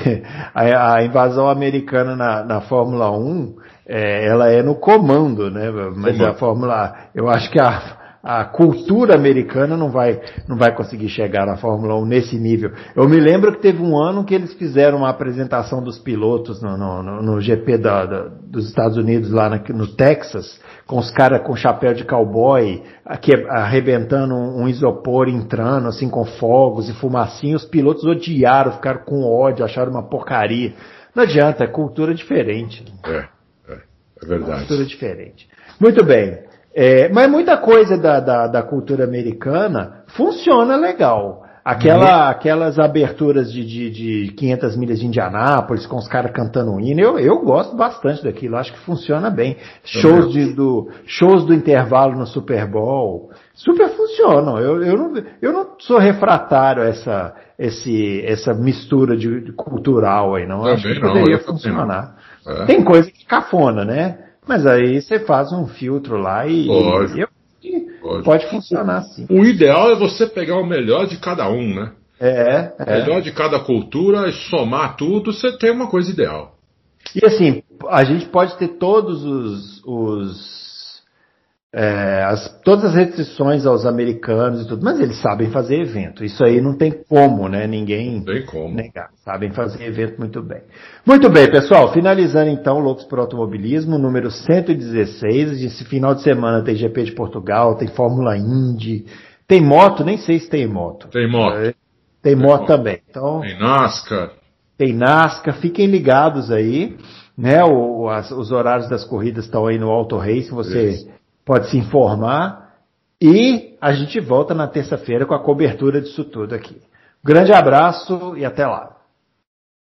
a, a invasão americana na, na Fórmula 1, é, ela é no comando, né? Mas comando. a Fórmula, eu acho que a, a cultura americana não vai, não vai conseguir chegar na Fórmula 1 nesse nível. Eu me lembro que teve um ano que eles fizeram uma apresentação dos pilotos no, no, no GP da, da, dos Estados Unidos, lá na, no Texas, com os caras com chapéu de cowboy, aqui, arrebentando um, um, isopor, entrando, assim, com fogos e fumacinha. Os pilotos odiaram, ficaram com ódio, acharam uma porcaria. Não adianta, é cultura diferente. É, é, é verdade. Cultura diferente. Muito bem. É, mas muita coisa da, da, da, cultura americana funciona legal. Aquela, uhum. Aquelas aberturas de, de, de 500 milhas de Indianápolis com os caras cantando hino, eu, eu gosto bastante daquilo, acho que funciona bem. Shows, de, do, shows do intervalo no Super Bowl, super funcionam. Eu, eu, não, eu não sou refratário a essa, esse, essa mistura de, de cultural aí, não. Também acho que não, poderia funcionar. É. Tem coisa que cafona, né? Mas aí você faz um filtro lá e, pode, pode. pode funcionar sim. O ideal é você pegar o melhor de cada um, né? É, é. O melhor de cada cultura e somar tudo, você tem uma coisa ideal. E assim, a gente pode ter todos os, os é, as, todas as restrições aos americanos e tudo, mas eles sabem fazer evento. Isso aí não tem como, né? Ninguém tem como. negar. Sabem fazer evento muito bem. Muito bem, pessoal. Finalizando então, Loucos por Automobilismo, número 116. Esse final de semana tem GP de Portugal, tem Fórmula Indy, tem moto, nem sei se tem moto. Tem moto. É, tem, tem moto, moto também. Então, tem NASCAR. Tem NASCAR. Fiquem ligados aí. Né, o, as, os horários das corridas estão aí no Auto Race. Você Isso pode se informar e a gente volta na terça-feira com a cobertura disso tudo aqui. Grande abraço e até lá.